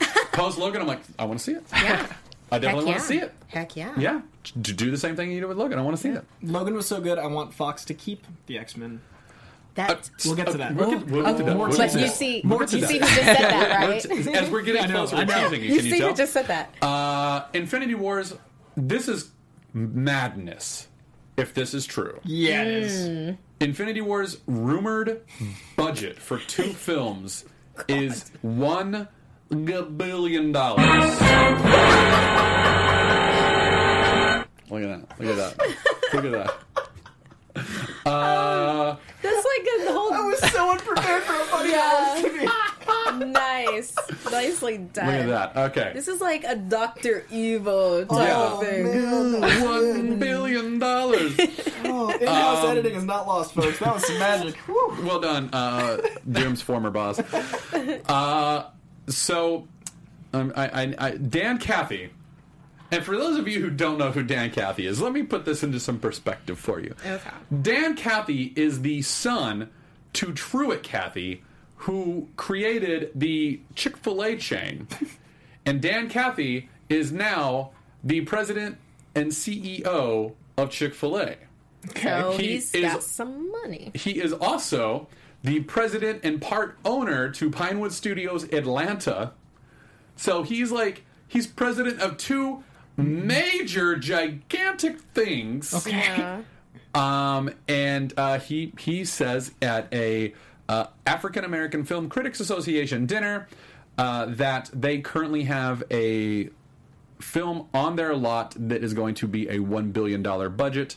Post Logan, I'm like, I want to see it. Yeah. I definitely Heck want to see it. Heck yeah. Yeah, to do the same thing you did with Logan. I want to see it. Logan was so good. I want Fox to keep the X Men. That. We'll get to that. We'll get, we'll get to that. more We'll but you that. see, We'll you see who just said that, right? As we're getting I know, closer, we're teasing you. you Can you see tell? who just said that? Uh, Infinity Wars. This is madness. If this is true, Yeah, it is. Infinity War's rumored budget for two films is billion dollars. Look at that! Look at that! Look at that! Uh, That's like a whole. I was so unprepared for a funny Yeah. nice, nicely done. look at that! Okay, This is like a Doctor Evil type Yeah. of thing. one billion dollars. Oh, in-house Um, editing is not lost, folks. That was some magic. Woo. Well done, uh, Doom's former boss. Uh, so, um, I, I, I, Dan Cathy, and for those of you who don't know who Dan Cathy is, let me put this into some perspective for you. Okay. Dan Cathy is the son to Truett Cathy, who created the Chick fil A chain. and Dan Cathy is now the president and CEO of Chick fil A. So He he's is- got some money. He is also the president and part owner to Pinewood Studios Atlanta. So he's like he's president of two major gigantic things. Yeah. Um, and uh, he he says at a uh, African American Film Critics Association dinner uh, that they currently have a film on their lot that is going to be a one billion dollar budget.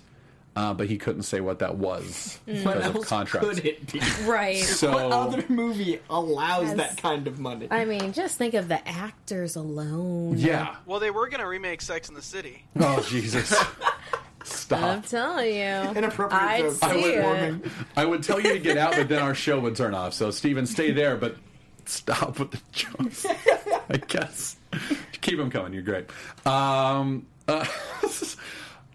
Uh, but he couldn't say what that was What because of else contracts. could it be? Right. So What other movie allows Has- that kind of money? I mean, just think of the actors alone. yeah. Well, they were gonna remake Sex in the City. Oh Jesus! Stop. I'm telling you. Inappropriate I'd jokes. see I would- it. I would tell you to get out, but then our show would turn off. So Steven, stay there, but stop with the jokes. I guess keep them coming. You're great. Um, uh,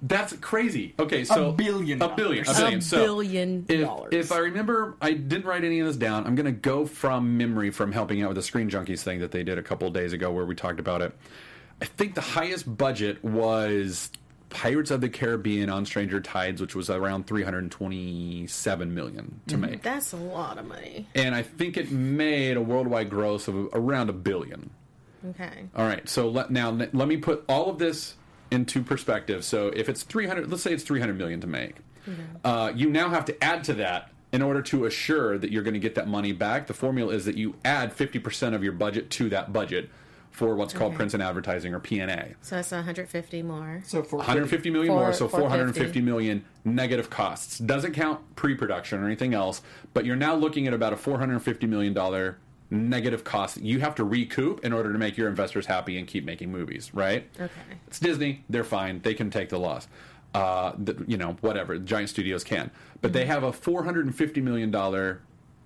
that's crazy. Okay, so a billion a billion, a billion. A so billion if, dollars. If I remember, I didn't write any of this down. I'm going to go from memory from helping out with the Screen Junkies thing that they did a couple of days ago, where we talked about it. I think the highest budget was Pirates of the Caribbean on Stranger Tides, which was around 327 million to mm-hmm. make, That's a lot of money. and I think it made a worldwide gross of around a billion. Okay. All right, so let, now let me put all of this into perspective. So if it's 300, let's say it's 300 million to make, uh, you now have to add to that in order to assure that you're going to get that money back. The formula is that you add 50% of your budget to that budget for what's called Okay. prints and advertising or P&A. So that's 150 more. So for 150 million Four- more, so 450 450 million negative costs. Doesn't count pre-production or anything else, but you're now looking at about a 450 million dollar negative costs that you have to recoup in order to make your investors happy and keep making movies, right? Okay. It's Disney; they're fine; they can take the loss. Uh, the, you know, whatever giant studios can, but they have a 450 million dollar.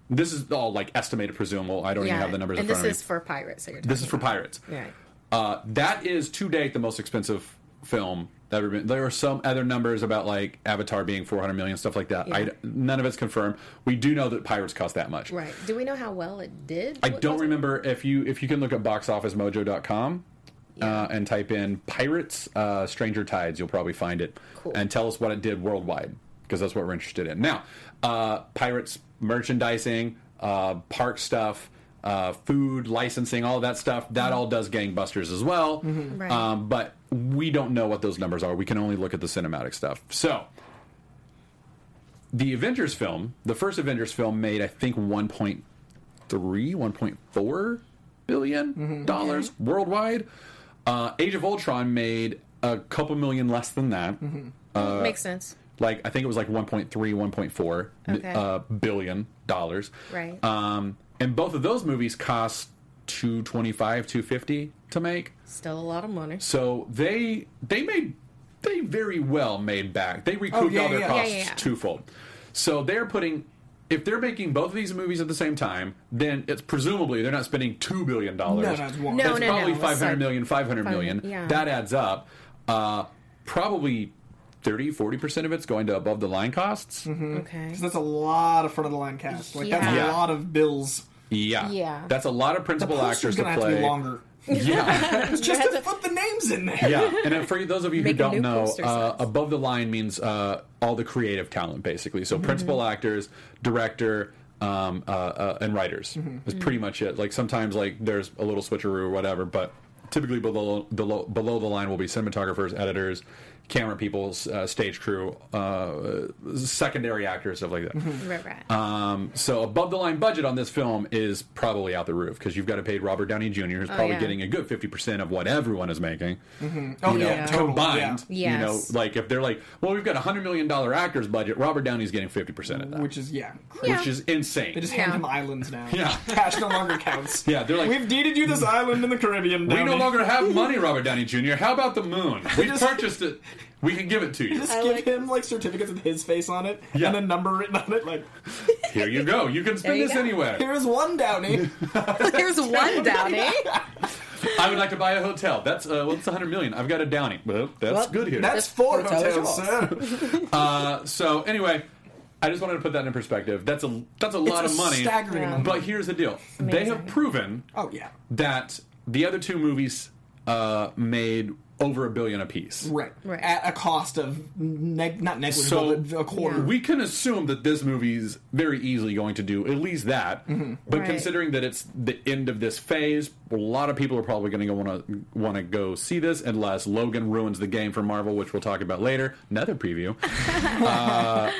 This is all like estimated, presumable. I don't even have the numbers and in front this of me. This is for pirates. That you're This is for pirates. Right. Uh, that is to date the most expensive film ever been. There are some other numbers about like Avatar being 400 million, stuff like that. Yeah. I, none of it's confirmed. We do know that Pirates cost that much. Right. Do we know how well it did? I What don't was it? remember if you if you can look at boxofficemojo.com uh, and type in Pirates uh, Stranger Tides, you'll probably find it Cool. and tell us what it did worldwide because that's what we're interested in. Now, uh, Pirates merchandising, uh, park stuff. Uh, food licensing, all that stuff, that all does gangbusters as well. Right. Um, but we don't know what those numbers are. We can only look at the cinematic stuff. So, the Avengers film, the first Avengers film, made I think 1.3, 1.4 billion dollars worldwide. Uh, Age of Ultron made a couple million less than that. Uh, Makes sense. like I think it was like 1.3, 1.4 Okay. uh, billion dollars. Right. Um, and both of those movies cost 225, 250 to make. Still a lot of money. So they they made they very well made back. They recouped Oh, yeah, all their yeah. costs Yeah, yeah, yeah. twofold. So they're putting if they're making both of these movies at the same time, then it's presumably they're not spending two billion dollars. No, no, it's. No, it's no, probably no, it's five hundred like- million, five hundred Five- million. yeah. That adds up. Uh, probably 30, 40 percent of it's going to above the line costs. Okay. 'Cause that's a lot of front of the line cast. Like that's Yeah. a lot of bills. Yeah, Yeah. That's a lot of principal poster's actors to gonna have play. to be longer. Yeah. It's just to put the names in there. yeah, and for those of you who Make don't know, uh, above the line means uh, all the creative talent, basically. So principal Mm-hmm. actors, director, um, uh, uh, and writers Mm-hmm. is pretty much it. Like sometimes like there's a little switcheroo or whatever, but typically below below below the line will be cinematographers, editors, camera people, uh, stage crew, uh, secondary actors, stuff like that. Right, right. Um, so above the line budget on this film is probably out the roof because you've got to pay Robert Downey Jr., who's probably Oh, yeah. getting a good fifty percent of what everyone is making. Oh You know, yeah, totally. combined. Yeah. You know, like if they're like, well, we've got a hundred million dollar actors budget, Robert Downey's getting fifty percent of that, Which is yeah. Yeah. which is insane. They just Yeah. hand him islands now. Yeah. Cash no longer counts. yeah, they're like, We've deeded you this island in the Caribbean. we no longer have money, Robert Downey Jr. How about the moon? We just- purchased it. We can give it to you. Just I give like- him like certificates with his face on it Yeah. and a number written on it. Like, Here you go. You can spend you this go. anywhere. here's one Downey. Here's one Downey. I would like to buy a hotel. That's uh, what's a hundred million? I've got a Downey. Well, that's Well, good here. That's four Hotel is hotels, sir. Uh, so anyway, I just wanted to put that in perspective. That's a that's a lot It's of money. staggering Yeah. amount. But here's the deal: they have proven Oh yeah. that the other two movies uh, made over a billion apiece. Right. Right. At a cost of neg- not negligible, So but a quarter. We can assume that this movie's very easily going to do at least that. Mm-hmm. But Right. considering that it's the end of this phase, a lot of people are probably going to want to want to go see this unless Logan ruins the game for Marvel, which we'll talk about later. Another preview. uh,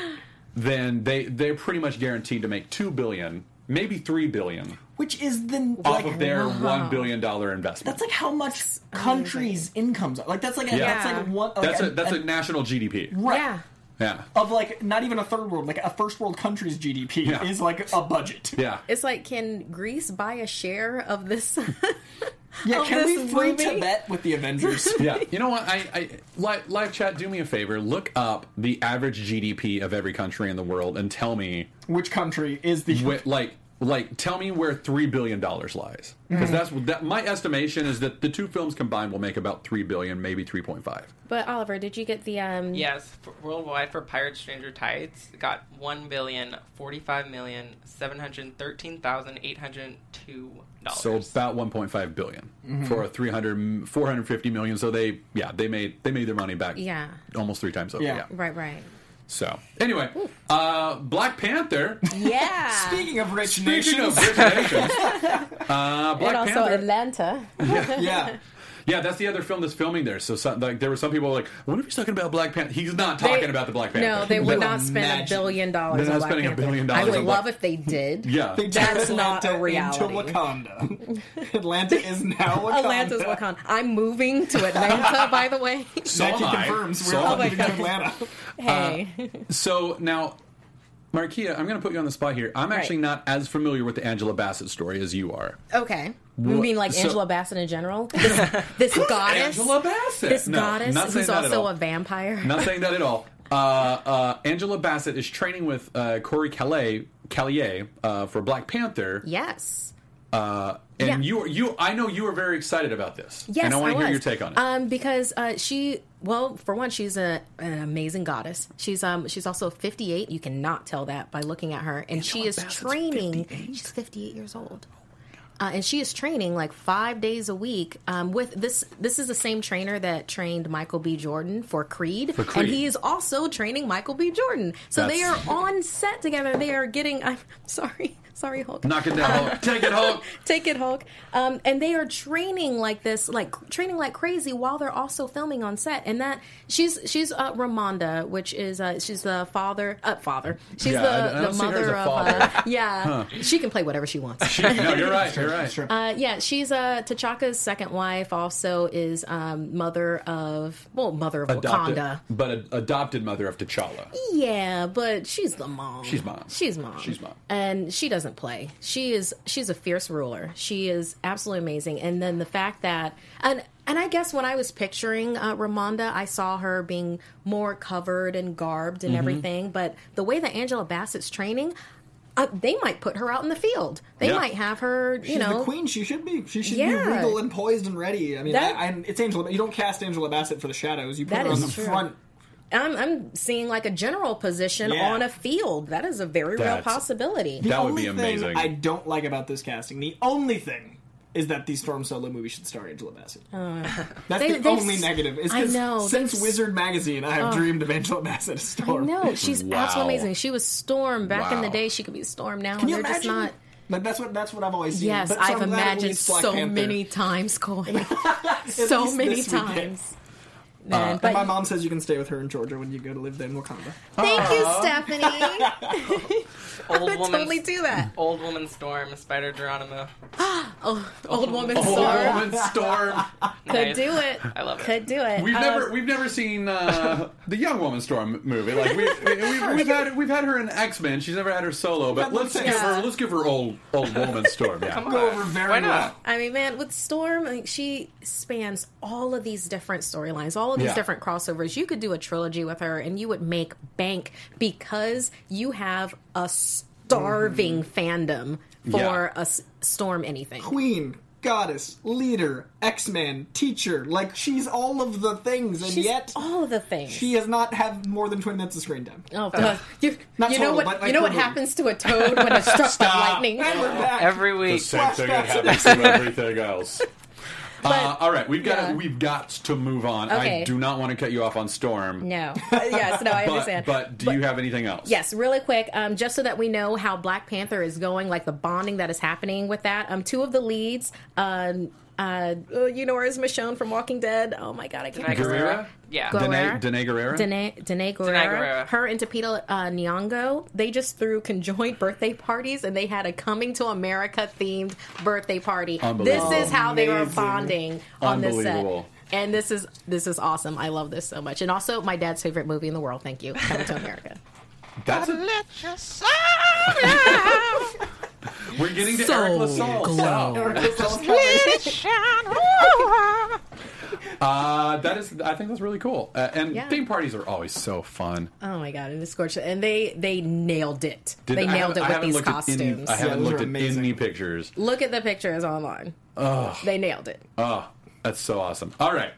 then they they're pretty much guaranteed to make two billion, maybe three billion Which is the off like of their one billion dollar investment. that's like how much countries' incomes are. Like that's like a, Yeah. that's like one. Like That's a that's a national GDP. right. Yeah. Yeah. Of like not even a third world, like a first world country's GDP Yeah. is like a budget. Yeah. It's like, can Greece buy a share of this? Yeah, Of can we this free movie? Tibet with the Avengers? Yeah, you know what? I, I live, live chat. Do me a favor. Look up the average GDP of every country in the world and tell me, Which country is the wh- like, like, tell me where three billion dollars lies. Because that's that. My estimation is that the two films combined will make about three billion, maybe three point five. but Oliver, did you get the um? Yes, for, worldwide for Pirates Stranger Tides, it got one billion forty-five million seven hundred thirteen thousand eight hundred two dollars. So about one point five billion for a 300, 450 million. So they, yeah, they made they made their money back. Yeah. almost three times over. Yeah. Yeah. Right, right. So anyway, uh, Black Panther. Yeah. Speaking of rich Speaking nations, of rich nations, uh, Black and also Panther. Atlanta. yeah, Yeah, that's the other film that's filming there. So, some, like, there were some people like, "I wonder if he's talking about Black Panther." He's not talking They- about the Black Panther. No, they would not spend a billion dollars. They're not on Black spending a billion dollars. I would on Black- love if they did. Yeah, they That's turned not a Atlanta reality. Into Wakanda. Atlanta is now Wakanda. Atlanta's Wakanda. I'm moving to Atlanta, by the way. so Nike am I. confirms we're am all moving to Atlanta. Uh, hey. So now, Markeia, I'm going to put you on the spot here. I'm actually not as familiar with the Angela Bassett story as you are. okay. You mean like so- Angela Bassett in general? This, this goddess. Angela Bassett. This No, goddess who's also a vampire. Not saying that at all. Uh, uh, Angela Bassett is training with uh, Corey Calais, Calliet uh, for Black Panther. Yes. Uh, and Yeah. you, you, I know you were very excited about this. Yes, and I want to hear your take on it. Um, because uh, she, well, for one, she's a, an amazing goddess. She's um, she's also 58. You cannot tell that by looking at her, and she is Bassett's training. 58? She's 58 years old. Uh, and she is training like five days a week um, with this. This is the same trainer that trained Michael B. Jordan for Creed, For Creed. and he is also training Michael B. Jordan. So they are on set together. They are getting. I'm sorry, Sorry, Hulk. Knock it down, Hulk. Take it, Hulk. Take it, Hulk. Um, and they are training like this, like training like crazy, while they're also filming on set. And that she's she's uh, Ramonda, which is uh, she's the father, uh, father. She's Yeah, I- I the, don't the see her as mother a of. father. Uh, yeah, she can play whatever she wants. no, you're right. You're right. Sure. Uh, yeah, she's uh, T'Chaka's second wife. Also, is um, mother of well, mother of Adopted, Wakanda. but a, adopted mother of T'Challa. Yeah, but she's the mom. She's mom. She's mom. She's mom. And she doesn't play. She is she's a fierce ruler. She is absolutely amazing. And then the fact that and and I guess when I was picturing uh, Ramonda, I saw her being more covered and garbed Mm-hmm. and everything. But the way that Angela Bassett's training, uh, they might put her out in the field. They Yeah. might have her, you She's know, the queen. She should be. She should Yeah. be regal and poised and ready. I mean, That- I, I, it's Angela. You don't cast Angela Bassett for the shadows. You put her on the true. front. I'm, I'm seeing like a general position Yeah. on a field. That is a very real That's- possibility. The That would only be thing amazing. I don't like about this casting, the only thing, is that the Storm Solo movie should star Angela Bassett. Uh, that's They- the they've only s- negative. Is I 'cause know, Since Wizard magazine, I have oh. dreamed of Angela Bassett as Storm. No, she's Wow. absolutely amazing. She was Storm back in the day. She could be Storm now. Can you they're imagine? just not. Like that's what that's what I've always seen. Yes, But- so I've I'm glad it imagined so Panther. many times, Coy. So many this weekend. Times. Man, And but my mom says you can stay with her in Georgia when you go to live there in Wakanda. thank you, Stephanie. Old would woman, totally do that. Old woman storm, Spider Geronimo. oh, Old woman Oh, Storm Old woman storm. could Nice. do it. I love it. Could do it. We've Uh, never we've never seen uh, the young woman storm movie. Like we, we, we've, we've had we've had her in X Men. She's never had her solo. But That let's give her let's give her old old woman storm. Yeah. Come on. Go over very Why well. not? I mean, man, with Storm, I think she spans all of these different storylines, all of these Yeah. different crossovers. You could do a trilogy with her, and you would make bank because you have a starving mm-hmm. fandom for Yeah. a s- Storm anything. Queen, goddess, leader, X Men, teacher. Like she's all of the things, and She's yet all of the things. she has not had more than twenty minutes of screen time. Oh, God. you, Not you know what? but, like, you know what per movie. happens to a toad when it's struck by lightning? And we're back. Every The week. same thing that happens to everything else. uh, all right, we've got yeah. we've got to move on. I do not want to cut you off on Storm. No. yes, no, I But, understand. but do you have anything else? Yes, really quick, um, just so that we know how Black Panther is going, like the bonding that is happening with that. Um, two of the leads, um, uh, uh, you know her as Michonne from Walking Dead. Oh my god, I can't Danai remember. Gurira? Yeah. Go- Danai, Gurira? Danai Gurira? Danai, Danai Gurira, Danai Gurira. her and Lupita uh, Nyong'o, they just threw conjoined birthday parties, and they had a Coming to America themed birthday party. This is how they were bonding on this set. And this is this is awesome. I love this so much. And also my dad's favorite movie in the world. Thank you, Coming to America. That's a, Let your soul out. we're getting to So Eric LaSalle. glow. Let it Uh, that is, I think that's really cool. Uh, and Yeah. theme parties are always so fun. Oh my god, it is gorgeous, and they they nailed it. Did- they nailed it with these costumes. Any, I haven't those looked at amazing. any pictures. Look at the pictures online. Oh, They nailed it. Oh, that's so awesome. All right.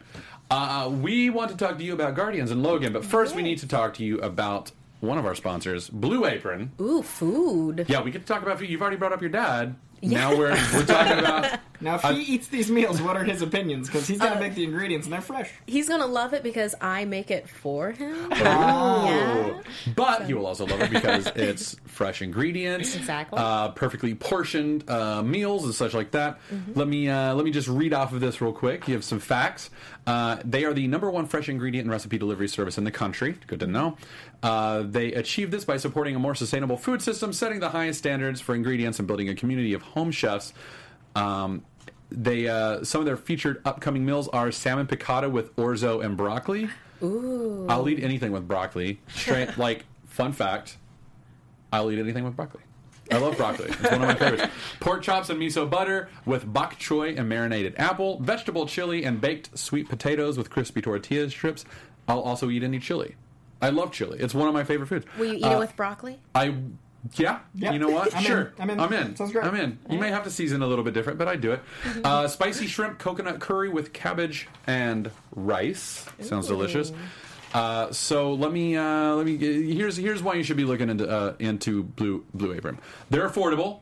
Uh, we want to talk to you about Guardians and Logan, but first we need to talk to you about one of our sponsors, Blue Apron. Ooh, food. Yeah, we get to talk about food. You've already brought up your dad. Yeah. Now we're, we're talking about. Now, if he eats these meals, what are his opinions? Because he's Uh, gonna make the ingredients, and they're fresh. He's gonna love it because I make it for him. Oh. Yeah. But he will also love it because it's fresh ingredients, Exactly. uh, perfectly portioned uh, meals and such like that. Mm-hmm. Let me uh, let me just read off of this real quick. You have some facts. Uh, they are the number one fresh ingredient and recipe delivery service in the country. Good to know. Uh, they achieve this by supporting a more sustainable food system, setting the highest standards for ingredients, and building a community of home chefs. Um, they uh, some of their featured upcoming meals are salmon piccata with orzo and broccoli. Ooh. I'll eat anything with broccoli. Straight like fun fact, I'll eat anything with broccoli. I love broccoli. It's one of my favorites. Pork chops and miso butter with bok choy and marinated apple, vegetable chili and baked sweet potatoes with crispy tortilla strips. I'll also eat any chili. I love chili. It's one of my favorite foods. Will you eat Uh, it with broccoli? I yeah. Yep. You know what? I'm in. sure. I'm in. I'm in. Sounds great. I'm in. You may have to season a little bit different, but I do it. Uh, spicy shrimp coconut curry with cabbage and rice. Sounds delicious. Uh, so let me uh, let me here's here's why you should be looking into uh, into Blue Blue Apron. They're affordable,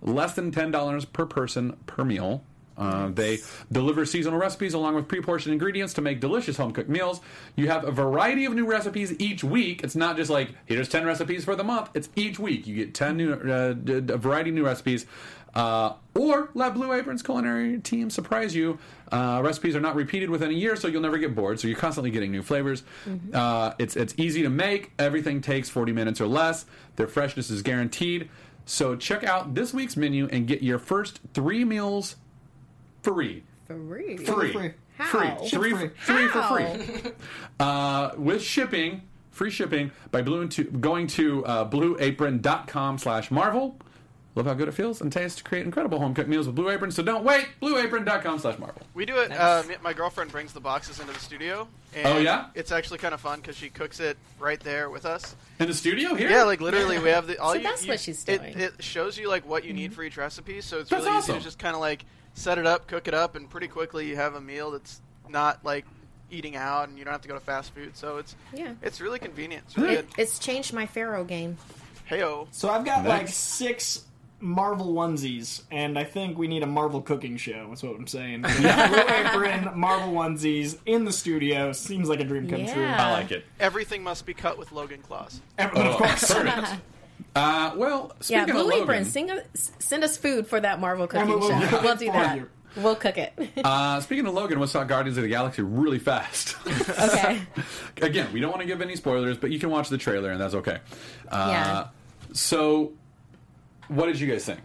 less than ten dollars per person per meal. Uh, they deliver seasonal recipes along with pre-portioned ingredients to make delicious home-cooked meals. You have a variety of new recipes each week. It's not just like here's ten recipes for the month. It's each week you get ten new, uh, a variety of new recipes. Uh, or let Blue Apron's culinary team surprise you. Uh, recipes are not repeated within a year, so you'll never get bored. So you're constantly getting new flavors. Uh, it's it's easy to make. Everything takes 40 minutes or less. Their freshness is guaranteed. So check out this week's menu and get your first three meals free. Free. Free. Free. Free. How? Three, Free. three for free. Uh, with shipping, free shipping by blue into, going to uh, blueapron.com slash marvel. Love how good it feels and tastes to create incredible home cooked meals with Blue Apron. So don't wait. Blueapron.com slash marvel. We do it. Uh, my girlfriend brings the boxes into the studio. And Oh, yeah? It's actually kind of fun because she cooks it right there with us. In the studio here? Yeah, like literally, we have the. All So you, that's you- what she's doing. It, shows you like what you need for each recipe, so it's That's really awesome. easy to just kind of like set it up, cook it up, and pretty quickly you have a meal that's not like eating out, and you don't have to go to fast food. So it's Yeah. it's really convenient. It's really It, good. it's changed my Pharaoh game. Heyo. So I've got like six Marvel onesies, and I think we need a Marvel cooking show. That's what I'm saying. Blue Apron, Marvel onesies in the studio seems like a dream come true. I like it. Everything must be cut with Logan claws. And of course, oh, Perfect. Uh, well, Yeah, speaking Blue of Logan, Apron, sing a, s- send us food for that Marvel cooking we'll- we'll show. We'll do that. you. We'll cook it. uh, speaking of Logan, let's talk Guardians of the Galaxy really fast. okay. Again, we don't want to give any spoilers, but you can watch the trailer and that's okay. Uh, Yeah. So, what did you guys think?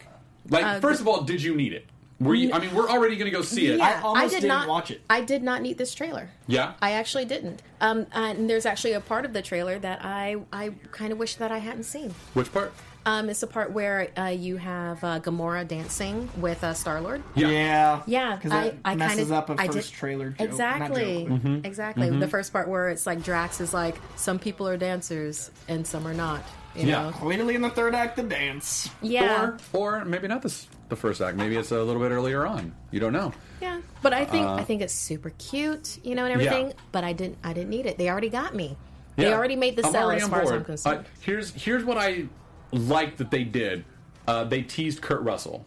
Like, Uh, first of all, did you need it? Were you? I mean, we're already going to go see it. Yeah, I almost did didn't not watch it. I did not need this trailer. Yeah. I actually didn't. Um, and there's actually a part of the trailer that I I kind of wish that I hadn't seen. Which part? Um, it's the part where uh, you have uh, Gamora dancing with uh, Star Lord. Yeah. Yeah, Yeah, because I, it I messes kind up a I first did, trailer joke. not Exactly, joke. Mm-hmm. exactly. The first part where it's like Drax is like, some people are dancers and some are not. You Yeah. know? Clearly, in the third act, the dance. Yeah, Or, or maybe not this the first act. Maybe it's a little bit earlier on. You don't know. yeah. But I think I think it's super cute, you know, and everything. Uh, Yeah. But I didn't I didn't need it. They already got me. They Yeah. already made the I'm sell as on far as. I'm concerned. Uh, here's here's what I like that they did. Uh, they teased Kurt Russell.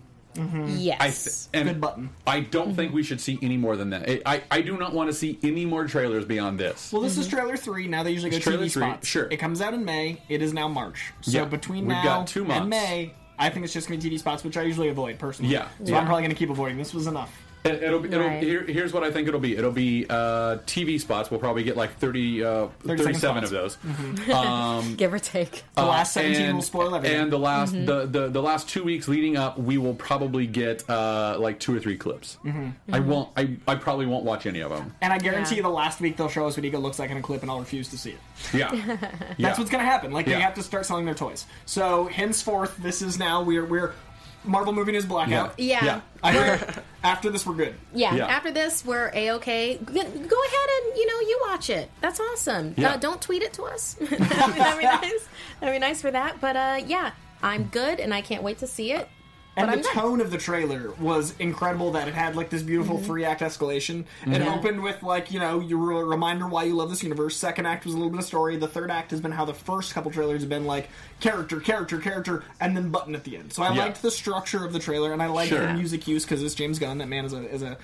yes. I th- and Good button. I don't think Mm-hmm. we should see any more than that. I, I, I do not want to see any more trailers beyond this. Well, this is trailer three. Now they usually go It's trailer TV three, spots. sure. It comes out in May. It is now March. So Yeah, between we've now got two months. and May, I think it's just going to be TV spots, which I usually avoid personally. Yeah, So yeah. I'm probably going to keep avoiding. This was enough. It, it'll be, it'll, Right. here, here's what I think it'll be. It'll be uh, TV spots. We'll probably get like 30, uh, 30 second 37 of spots. those. Um, Give or take. The uh, last 17 and, will spoil everything. And the last Mm-hmm. the, the the last two weeks leading up, we will probably get uh, like two or three clips. Mm-hmm. I won't. I, I probably won't watch any of them. And I guarantee Yeah. the last week they'll show us what Ego looks like in a clip, and I'll refuse to see it. Yeah, yeah. That's what's going to happen. Like Yeah. they have to start selling their toys. So henceforth, this is now we're we're Marvel movie news blackout. Yeah. Yeah. I think after this we're good. Yeah. Yeah. After this, we're a okay. Go ahead and you know you watch it. That's awesome. Yeah. Uh, don't tweet it to us. that'd, be, that'd be nice. That'd be nice for that. But uh, yeah, I'm good, and I can't wait to see it. And But the tone of the trailer was incredible. That it had like this beautiful Mm-hmm. three act escalation. It opened with like you know your reminder why you love this universe. Second act was a little bit of story. The third act has been how the first couple trailers have been like character, character, character, and then button at the end. So I Yeah. liked the structure of the trailer, and I liked Sure. the music use because it's James Gunn. That man is a is a.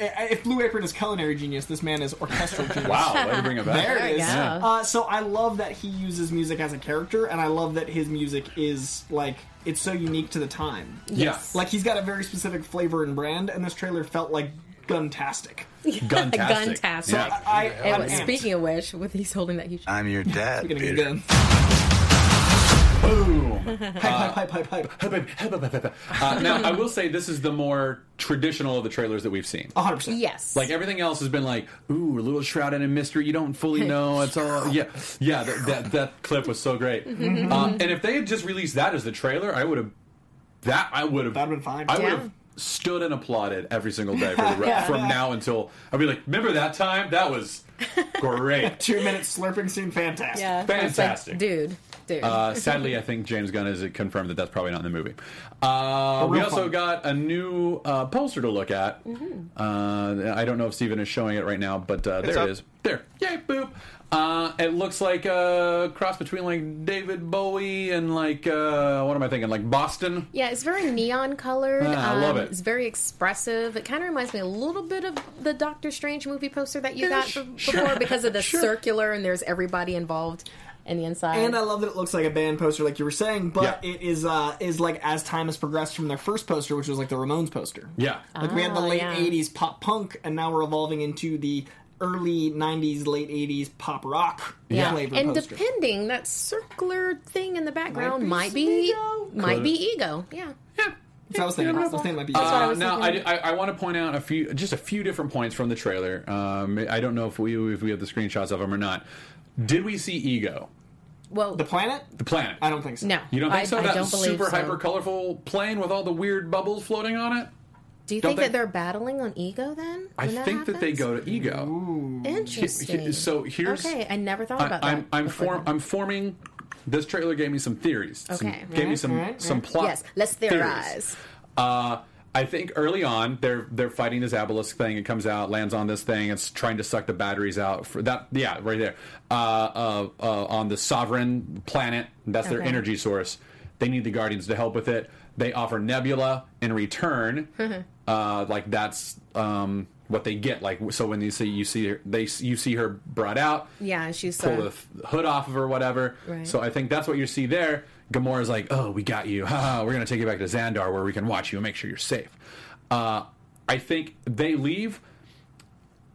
If Blue Apron is culinary genius, this man is orchestral genius. Wow, way to bring it back. There it is. it you is. go. Uh, so I love that he uses music as a character, and I love that his music is like it's so unique to the time. Yes. Like he's got a very specific flavor and brand, and this trailer felt like guntastic. Guntastic. Guntastic. Yeah. I, And I'm what- amped. speaking of which, with he's holding that huge. I'm your dad. Speaking of Peter. Gun, Boom. hype, hype, hype, hype, hype. Uh, now, I will say this is the more traditional of the trailers that we've seen. hundred percent. Yes. Like everything else has been like, ooh, a little shrouded in mystery. You don't fully know. It's all yeah, yeah. That that, that clip was so great. Mm-hmm. Um, and if they had just released that as the trailer, I would have. That I would have. That'd been fine. I would Yeah. have stood and applauded every single day for the re- from now until I'd be like, remember that time? That was great. Two minute slurping scene, fantastic. yeah. It's like, Fantastic. dude. Dude. Uh, sadly, I think James Gunn has confirmed that that's probably not in the movie. Uh, we also fun. got a new uh, poster to look at. Uh, I don't know if Steven is showing it right now, but uh, there up. it is. There, yay, boop. Uh, it looks like a cross between like David Bowie and like uh, what am I thinking? Like Boston. Yeah, it's very neon colored. Ah, I love Um, it. It's very expressive. It kind of reminds me a little bit of the Doctor Strange movie poster that you got sh- b- sure, before because of the sure. circular and there's everybody involved in the inside. And I love that it looks like a band poster, like you were saying, but Yeah. it is uh, is like as time has progressed from their first poster, which was like the Ramones poster. Yeah. Like we had the Ah, late yeah. '80s pop punk, and now we're evolving into the early '90s, late '80s pop rock yeah, flavor and poster. depending, that circular thing in the background Might might be be ego. might Could. be ego. Yeah. Yeah. so I was thinking, I was thinking might be. what I Uh, was now, I. I, I want to point out a few, just a few different points from the trailer. Um, I don't know if we if we have the screenshots of them or not. Did we see Ego, Well, the planet? the planet? I don't think so. no, You don't think I, so? I that don't believe super so. hyper colorful plane with all the weird bubbles floating on it. Do you don't think they- that they're battling on ego then? I when think that they go to Ego. Interesting. So here's okay. I never thought I, about I'm that. I'm form, then. I'm forming. This trailer gave me some theories. Some- Okay. gave me Alright, some alright, some alright. plot. Yes, let's theorize. Uh, I think early on they're they're fighting this obelisk thing. It comes out, lands on this thing. It's trying to suck the batteries out for that. Yeah, right there. Uh, uh, uh, on the sovereign planet, that's their energy source. They need the Guardians to help with it. They offer Nebula in return. uh, like that's um, what they get. Like so when you see you see her, they you see her brought out Yeah, she's pull uh, the hood off of her, whatever. Right. So I think that's what you see there. Gamora's like, "Oh, we got you. We're gonna take you back to Xandar, where we can watch you and make sure you're safe." Uh, I think they leave.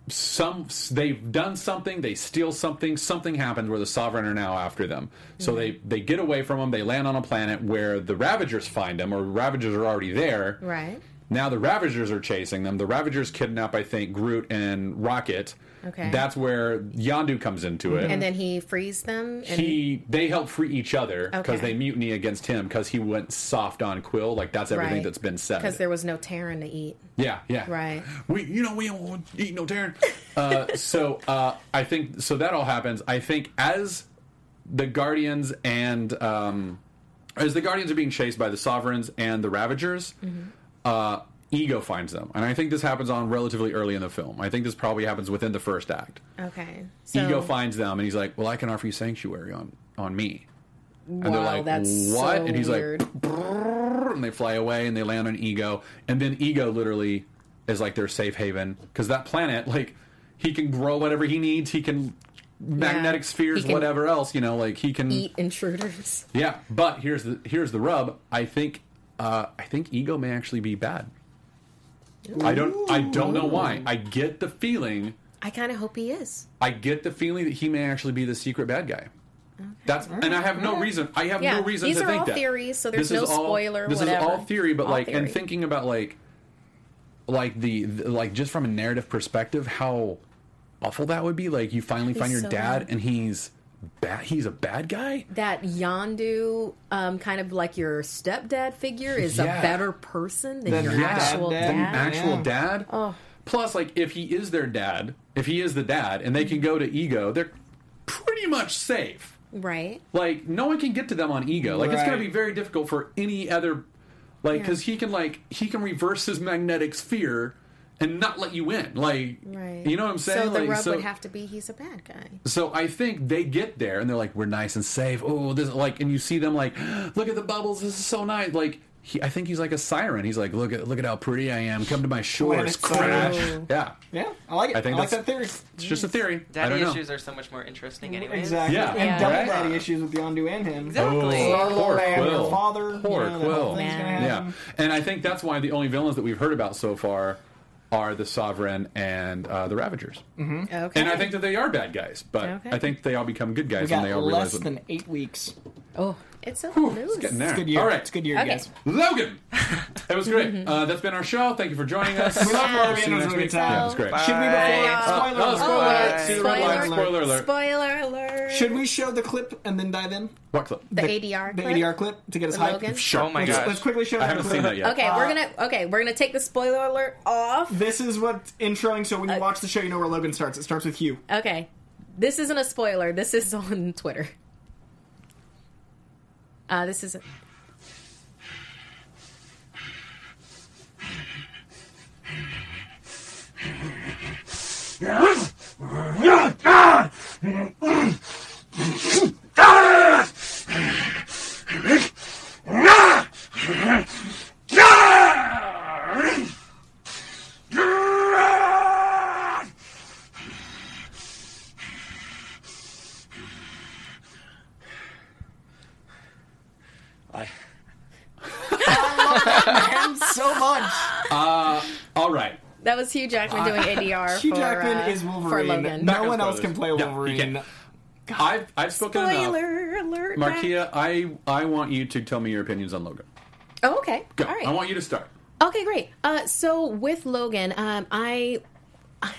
Some they've done something. They steal something. Something happens where the Sovereign are now after them. So they they get away from them. They land on a planet where the Ravagers find them, or Ravagers are already there. right. Now the Ravagers are chasing them. The Ravagers kidnap, I think, Groot and Rocket. Okay. That's where Yondu comes into it And then he frees them. And he they help free each other because Okay. they mutiny against him because he went soft on Quill. Like that's everything Right. that's been said. because there was no Terran to eat. yeah, yeah, Right. We, you know, we don't eat no Terran. uh, so uh, I think so that all happens. I think as the Guardians and um, as the Guardians are being chased by the Sovereigns and the Ravagers. Mm-hmm. Uh, Ego finds them, and I think this happens on relatively early in the film. I think this probably happens within the first act. Okay. So, Ego finds them, and he's like, "Well, I can offer you sanctuary on on me." And wow, they're like, that's "What?" So and he's weird. like, and they fly away and they land on Ego, and then Ego literally is like their safe haven because that planet, like, he can grow whatever he needs. He can magnetic spheres, can whatever else, you know, like he can. eat intruders. Yeah, but here's the here's the rub. I think uh, I think Ego may actually be bad. I don't I don't know why. I get the feeling. I kind of hope he is. I get the feeling that he may actually be the secret bad guy. That's and I have no reason. I have Yeah, no reason these to are think all that. theories, so there's This no is all- spoiler, This whatever. is all theory, but All like and thinking about like like the, the- like just from a narrative perspective, how awful that would be. Like you finally He's find your so dad bad. and he's bad. He's a bad guy. That Yondu, um, kind of like your stepdad figure, is Yeah. a better person than Than your your actual dad, dad. the actual Yeah. dad. Oh. Plus, like, if he is their dad, if he is the dad, and they can go to Ego, they're pretty much safe. Right. Like, no one can get to them on Ego. Like, it's going to be very difficult for any other. Like, Yeah. because he can like he can reverse his magnetic sphere and not let you in. Like, Right. you know what I'm saying? So the like, rub so, would have to be he's a bad guy. so I think they get there and they're like, "We're nice and safe." Oh, this like, and you see them like, "Look at the bubbles. This is so nice." Like, he, I think he's like a siren. He's like, "Look at look at how pretty I am. Come to my shores, crash." Siren. Yeah, Yeah, I like it. I I, think like that's- that theory. it's just a theory. I Daddy don't know. issues are so much more interesting, anyway. Exactly. Yeah. And Yeah. double Right. daddy issues with Yondu and him. Exactly. Oh, poor and Quill. father. Poor you know, Quill. whole Man. Yeah, and I think that's why the only villains that we've heard about so far are the Sovereign and uh, the Ravagers. Okay. And I think that they are bad guys, but Okay. I think they all become good guys We got when they all less realize it. than eight weeks. oh, it's a Whew, news. it's getting there. It's good year. All right, It's good year, Okay. guys. Logan. It was great. Uh, that's been our show. Thank you for joining us. We love Barbie. See you It was next really week. good time. Yeah, it was great. Bye. Should we before Uh, spoiler oh, alert. spoiler alert. See Spoiler line. Spoiler alert. Spoiler alert. Should we show the clip and then dive in? What clip? the, ADR The clip? ADR clip to get us The hyped. Logan? Sure. Oh my Let's- gosh. Let's quickly show I haven't seen that yet. Okay, we're gonna okay, we're gonna take the spoiler alert off. This is what's introing, so when you Uh, watch the show, you know where Logan starts. It starts with Hugh. Okay, this isn't a spoiler. This is on Twitter. Uh, this isn't. Hugh Jackman doing ADR Hugh for, Jackman uh, is for Wolverine. Logan. No one else can play No, you Wolverine. can't. I've I've spoken enough. Spoiler alert! Matt. Markeia, I I want you to tell me your opinions on Logan. Oh, okay. Go. All right. I want you to start. Okay, great. Uh, so with Logan, um, I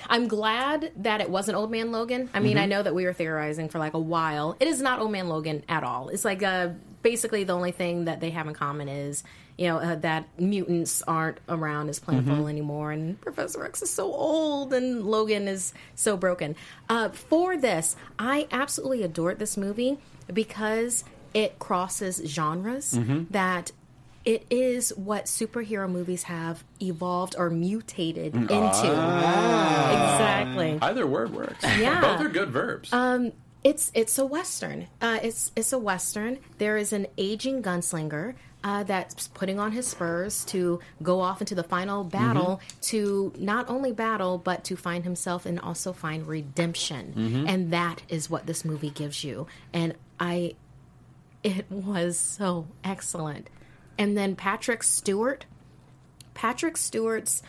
I'm glad that it wasn't Old Man Logan. I mean, I know that we were theorizing for like a while. It is not Old Man Logan at all. It's like uh, basically the only thing that they have in common is you know uh, that mutants aren't around as plentiful anymore, and Professor X is so old, and Logan is so broken. Uh, for this, I absolutely adored this movie because it crosses genres that it is what superhero movies have evolved or mutated into. Exactly. Either word works. Yeah. Both are good verbs. It's it's a western. Uh, it's it's a western. There is an aging gunslinger uh, that's putting on his spurs to go off into the final battle to not only battle but to find himself and also find redemption. And that is what this movie gives you. And I, it was so excellent. And then Patrick Stewart, Patrick Stewart's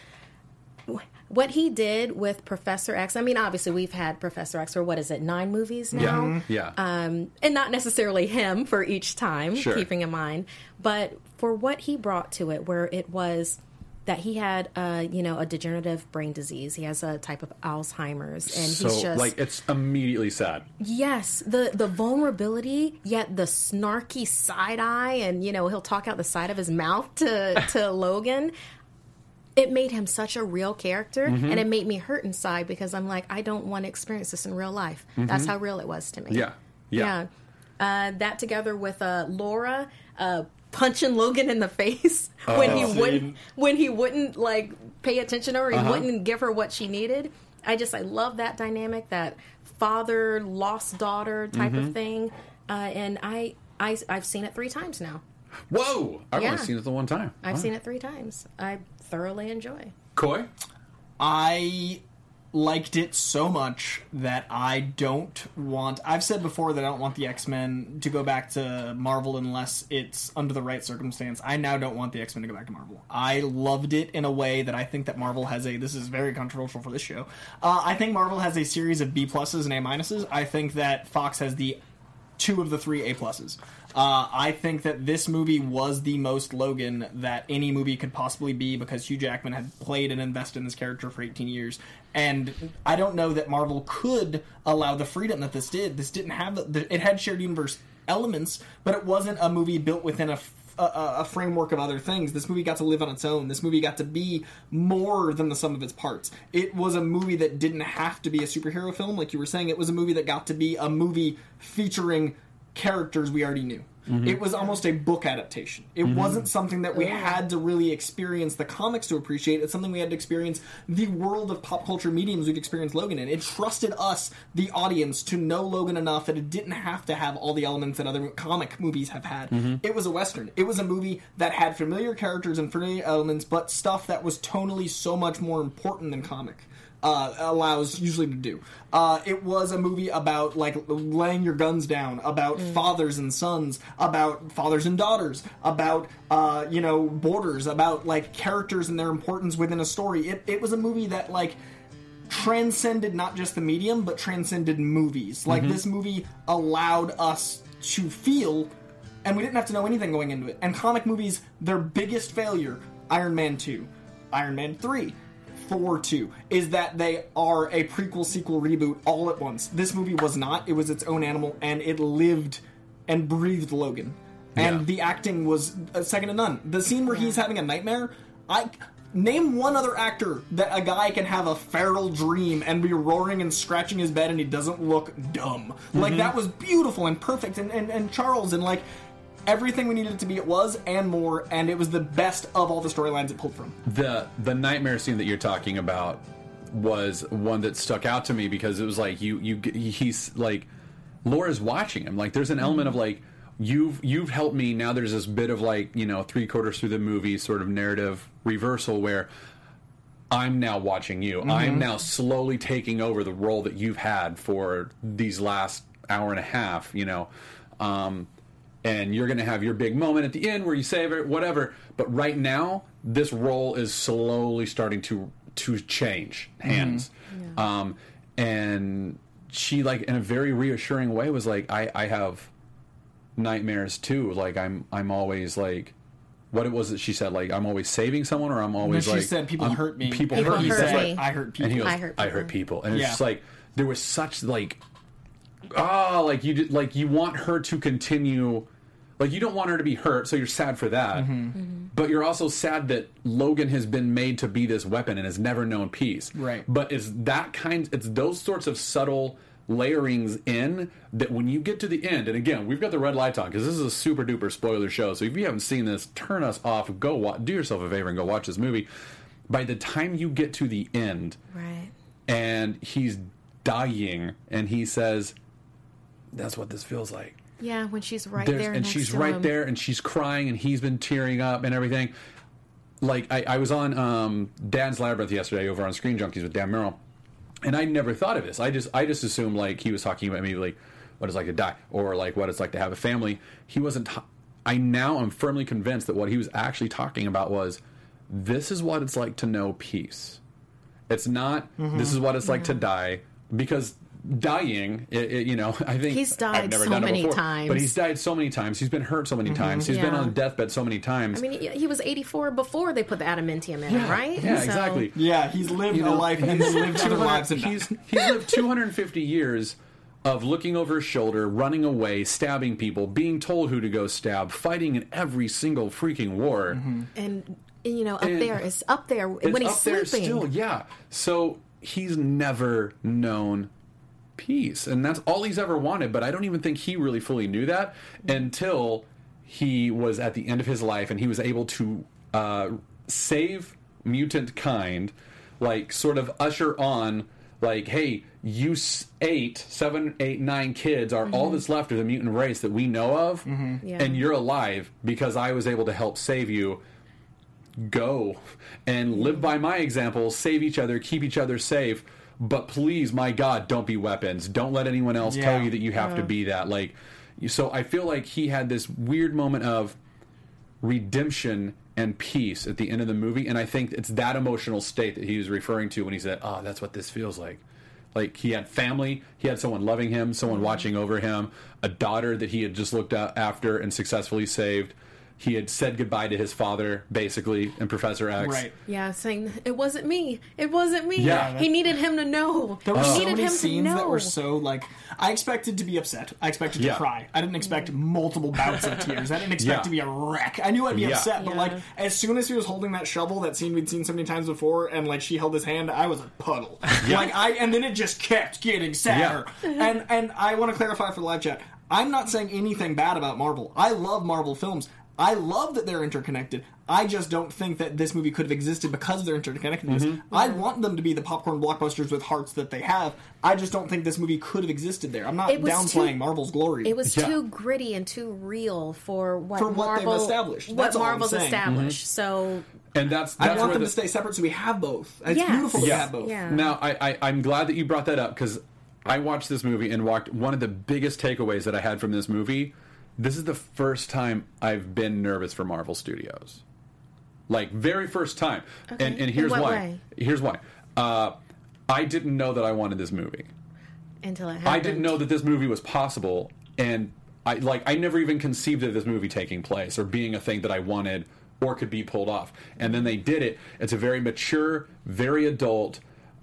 what he did with Professor X. I mean, obviously we've had Professor X for what is it, nine movies now, yeah. Yeah. um, and not necessarily him for each time, Sure. keeping in mind, but for what he brought to it, where it was that he had, uh, you know, a degenerative brain disease. He has a type of Alzheimer's, and so he's just like it's immediately sad. Yes, the the vulnerability, yet the snarky side eye, and you know he'll talk out the side of his mouth to to Logan. It made him such a real character, and it made me hurt inside because I'm like, I don't want to experience this in real life. That's how real it was to me. Yeah. Yeah. Uh, that together with uh, Laura uh, punching Logan in the face when he Oh. wouldn't when he wouldn't like pay attention to her, he Uh-huh. wouldn't give her what she needed. I just I love that dynamic, that father lost daughter type Mm-hmm. of thing, uh, and I. I, I've seen it three times now. Whoa! I've Yeah. only seen it the one time. I've Wow. seen it three times. I thoroughly enjoy. Coy. I liked it so much that I don't want. I've said before that I don't want the X Men to go back to Marvel unless it's under the right circumstance. I now don't want the X Men to go back to Marvel. I loved it in a way that I think that Marvel has a. This is very controversial for this show. Uh, I think Marvel has a series of B pluses and A minuses. I think that Fox has the two of the three A pluses. Uh, I think that this movie was the most Logan that any movie could possibly be because Hugh Jackman had played and invested in this character for 18 years. And I don't know that Marvel could allow the freedom that this did. This didn't have the, it had shared universe elements, but it wasn't a movie built within a framework of other things. This movie got to live on its own. This movie got to be more than the sum of its parts. It was a movie that didn't have to be a superhero film, like you were saying. It was a movie that got to be a movie featuring characters we already knew. Mm-hmm. It was almost a book adaptation. It mm-hmm. wasn't something that we had to really experience the comics to appreciate. It's something we had to experience the world of pop culture mediums we'd experienced Logan in. It trusted us, the audience, to know Logan enough that it didn't have to have all the elements that other comic movies have had. Mm-hmm. It was a western. It was a movie that had familiar characters and familiar elements, but stuff that was tonally so much more important than comic uh, allows usually to do. Uh, it was a movie about like laying your guns down, about fathers and sons, about fathers and daughters, about uh, you know borders, about like characters and their importance within a story. It, it was a movie that like transcended not just the medium but transcended movies. Like this movie allowed us to feel and we didn't have to know anything going into it. And comic movies, their biggest failure, Iron Man 2, Iron Man 3, Thor 2, is that they are a prequel, sequel, reboot all at once. This movie was not. It was its own animal, and it lived and breathed Logan. And Yeah. the acting was uh, second to none. The scene where he's having a nightmare, I. Name one other actor that a guy can have a feral dream and be roaring and scratching his bed and he doesn't look dumb. Like that was beautiful and perfect and, and, and Charles and like everything we needed it to be it was and more and it was the best of all the storylines it pulled from. the the nightmare scene that you're talking about was one that stuck out to me because it was like you you he's like Laura's watching him like there's an element of like you've you've helped me. Now there's this bit of like you know three quarters through the movie sort of narrative reversal where I'm now watching you. I'm now slowly taking over the role that you've had for these last hour and a half. You know. Um, and you're going to have your big moment at the end where you save it, whatever. But right now, this role is slowly starting to to change hands. Um, and she, like, in a very reassuring way, was like, "I, I have nightmares too. Like, I'm, I'm always like." What it was that she said, like I'm always saving someone, or I'm always she like said, "People hurt me." People, People hurt me. hurt That's me. right. I hurt people. And he goes, I hurt I hurt people. people, and it's Yeah. just like there was such like ah, like you did, like you want her to continue. Like you don't want her to be hurt, so you're sad for that. Mm-hmm. But you're also sad that Logan has been made to be this weapon and has never known peace. Right. But it's that kind. It's those sorts of subtle layerings in that when you get to the end, and again, we've got the red light on because this is a super duper spoiler show. So if you haven't seen this, turn us off. Go wa- do yourself a favor and go watch this movie. By the time you get to the end, Right. and he's dying, and he says, "That's what this feels like." Yeah, when she's right There's- there. and next she's to right him. there, and she's crying, and he's been tearing up and everything. Like I, I was on um, Dan's Labyrinth yesterday over on Screen Junkies with Dan Murrell, and I never thought of this. I just I just assumed like he was talking about maybe like what it's like to die or like what it's like to have a family. He wasn't. ta- I now am firmly convinced that what he was actually talking about was this is what it's like to know peace. It's not. Mm-hmm. This is what it's like to die because dying. It, it, you know, I think He's died I've never so done many before, times. but he's died so many times. He's been hurt so many times. He's been on a deathbed so many times. I mean, he, he was 84 before they put the adamantium in him, right? yeah, So- exactly. Yeah, he's lived You a life and then lived other lives and he's he's lived 250 years of looking over his shoulder, running away, stabbing people, being told who to go stab, fighting in every single freaking war. Mm-hmm. And, you know, up And there is up there It's when he's up there sleeping. still, yeah. So he's never known peace, and that's all he's ever wanted. But I don't even think he really fully knew that until he was at the end of his life, and he was able to uh, save mutant kind, like sort of usher on. Like, hey, you s- eight, seven, eight, nine kids are all that's left of the mutant race that we know of, Yeah. and you're alive because I was able to help save you go and live by my example, save each other, keep each other safe. But please, my God, don't be weapons. Don't let anyone else Yeah. tell you that you have to be that. Like, so I feel like he had this weird moment of redemption and peace at the end of the movie, and I think it's that emotional state that he was referring to when he said, "Oh, that's what this feels like." Like he had family, he had someone loving him, someone mm-hmm. watching over him, a daughter that he had just looked after and successfully saved. He had said goodbye to his father, basically, and Professor X. Right. Yeah, saying it wasn't me. It wasn't me. Yeah. he needed him to know. There were he so needed many scenes that were so like I expected to be upset. I expected Yeah. to cry. I didn't expect multiple bouts of tears. I didn't expect Yeah. to be a wreck. I knew I'd be Yeah. upset, but Yeah. like as soon as he was holding that shovel, that scene we'd seen so many times before, and like she held his hand, I was a puddle. Like I and then it just kept getting sadder. And and I want to clarify for the live chat. I'm not saying anything bad about Marvel. I love Marvel films. I love that they're interconnected. I just don't think that this movie could have existed because of their interconnectedness. Mm-hmm. I want them to be the popcorn blockbusters with hearts that they have. I just don't think this movie could have existed there. I'm not It was downplaying too- Marvel's glory. It was Yeah. too gritty and too real for what, For what they've Marvel established. What That's all I'm Marvel's saying. established. So And that's I want where them the, to stay separate so we have both. It's Yes. beautiful to Yeah. have both. yeah. Now, I, I, I'm glad that you brought that up because I watched this movie and walked. One of the biggest takeaways that I had from this movie this is the first time I've been nervous for Marvel Studios. Like, very first time. Okay. And, and here's why. way? Here's why. Uh, I didn't know that I wanted this movie. until it happened. I didn't know that this movie was possible, and I like I never even conceived of this movie taking place or being a thing that I wanted or could be pulled off. And then they did it. It's a very mature, very adult.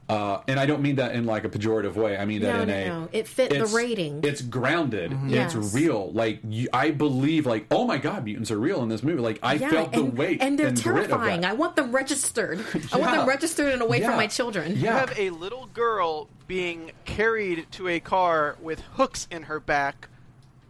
Uh, and I don't mean that in like a pejorative way. I mean that No, in no, a. no. It fit the rating. It's grounded. Mm-hmm. Yes. It's real. Like you, I believe. Like oh my god, mutants are real in this movie. Like I Yeah, felt the and, weight and they're and grit of terrifying. that. I want them registered. I want them registered and away Yeah. from my children. Yeah. You have a little girl being carried to a car with hooks in her back.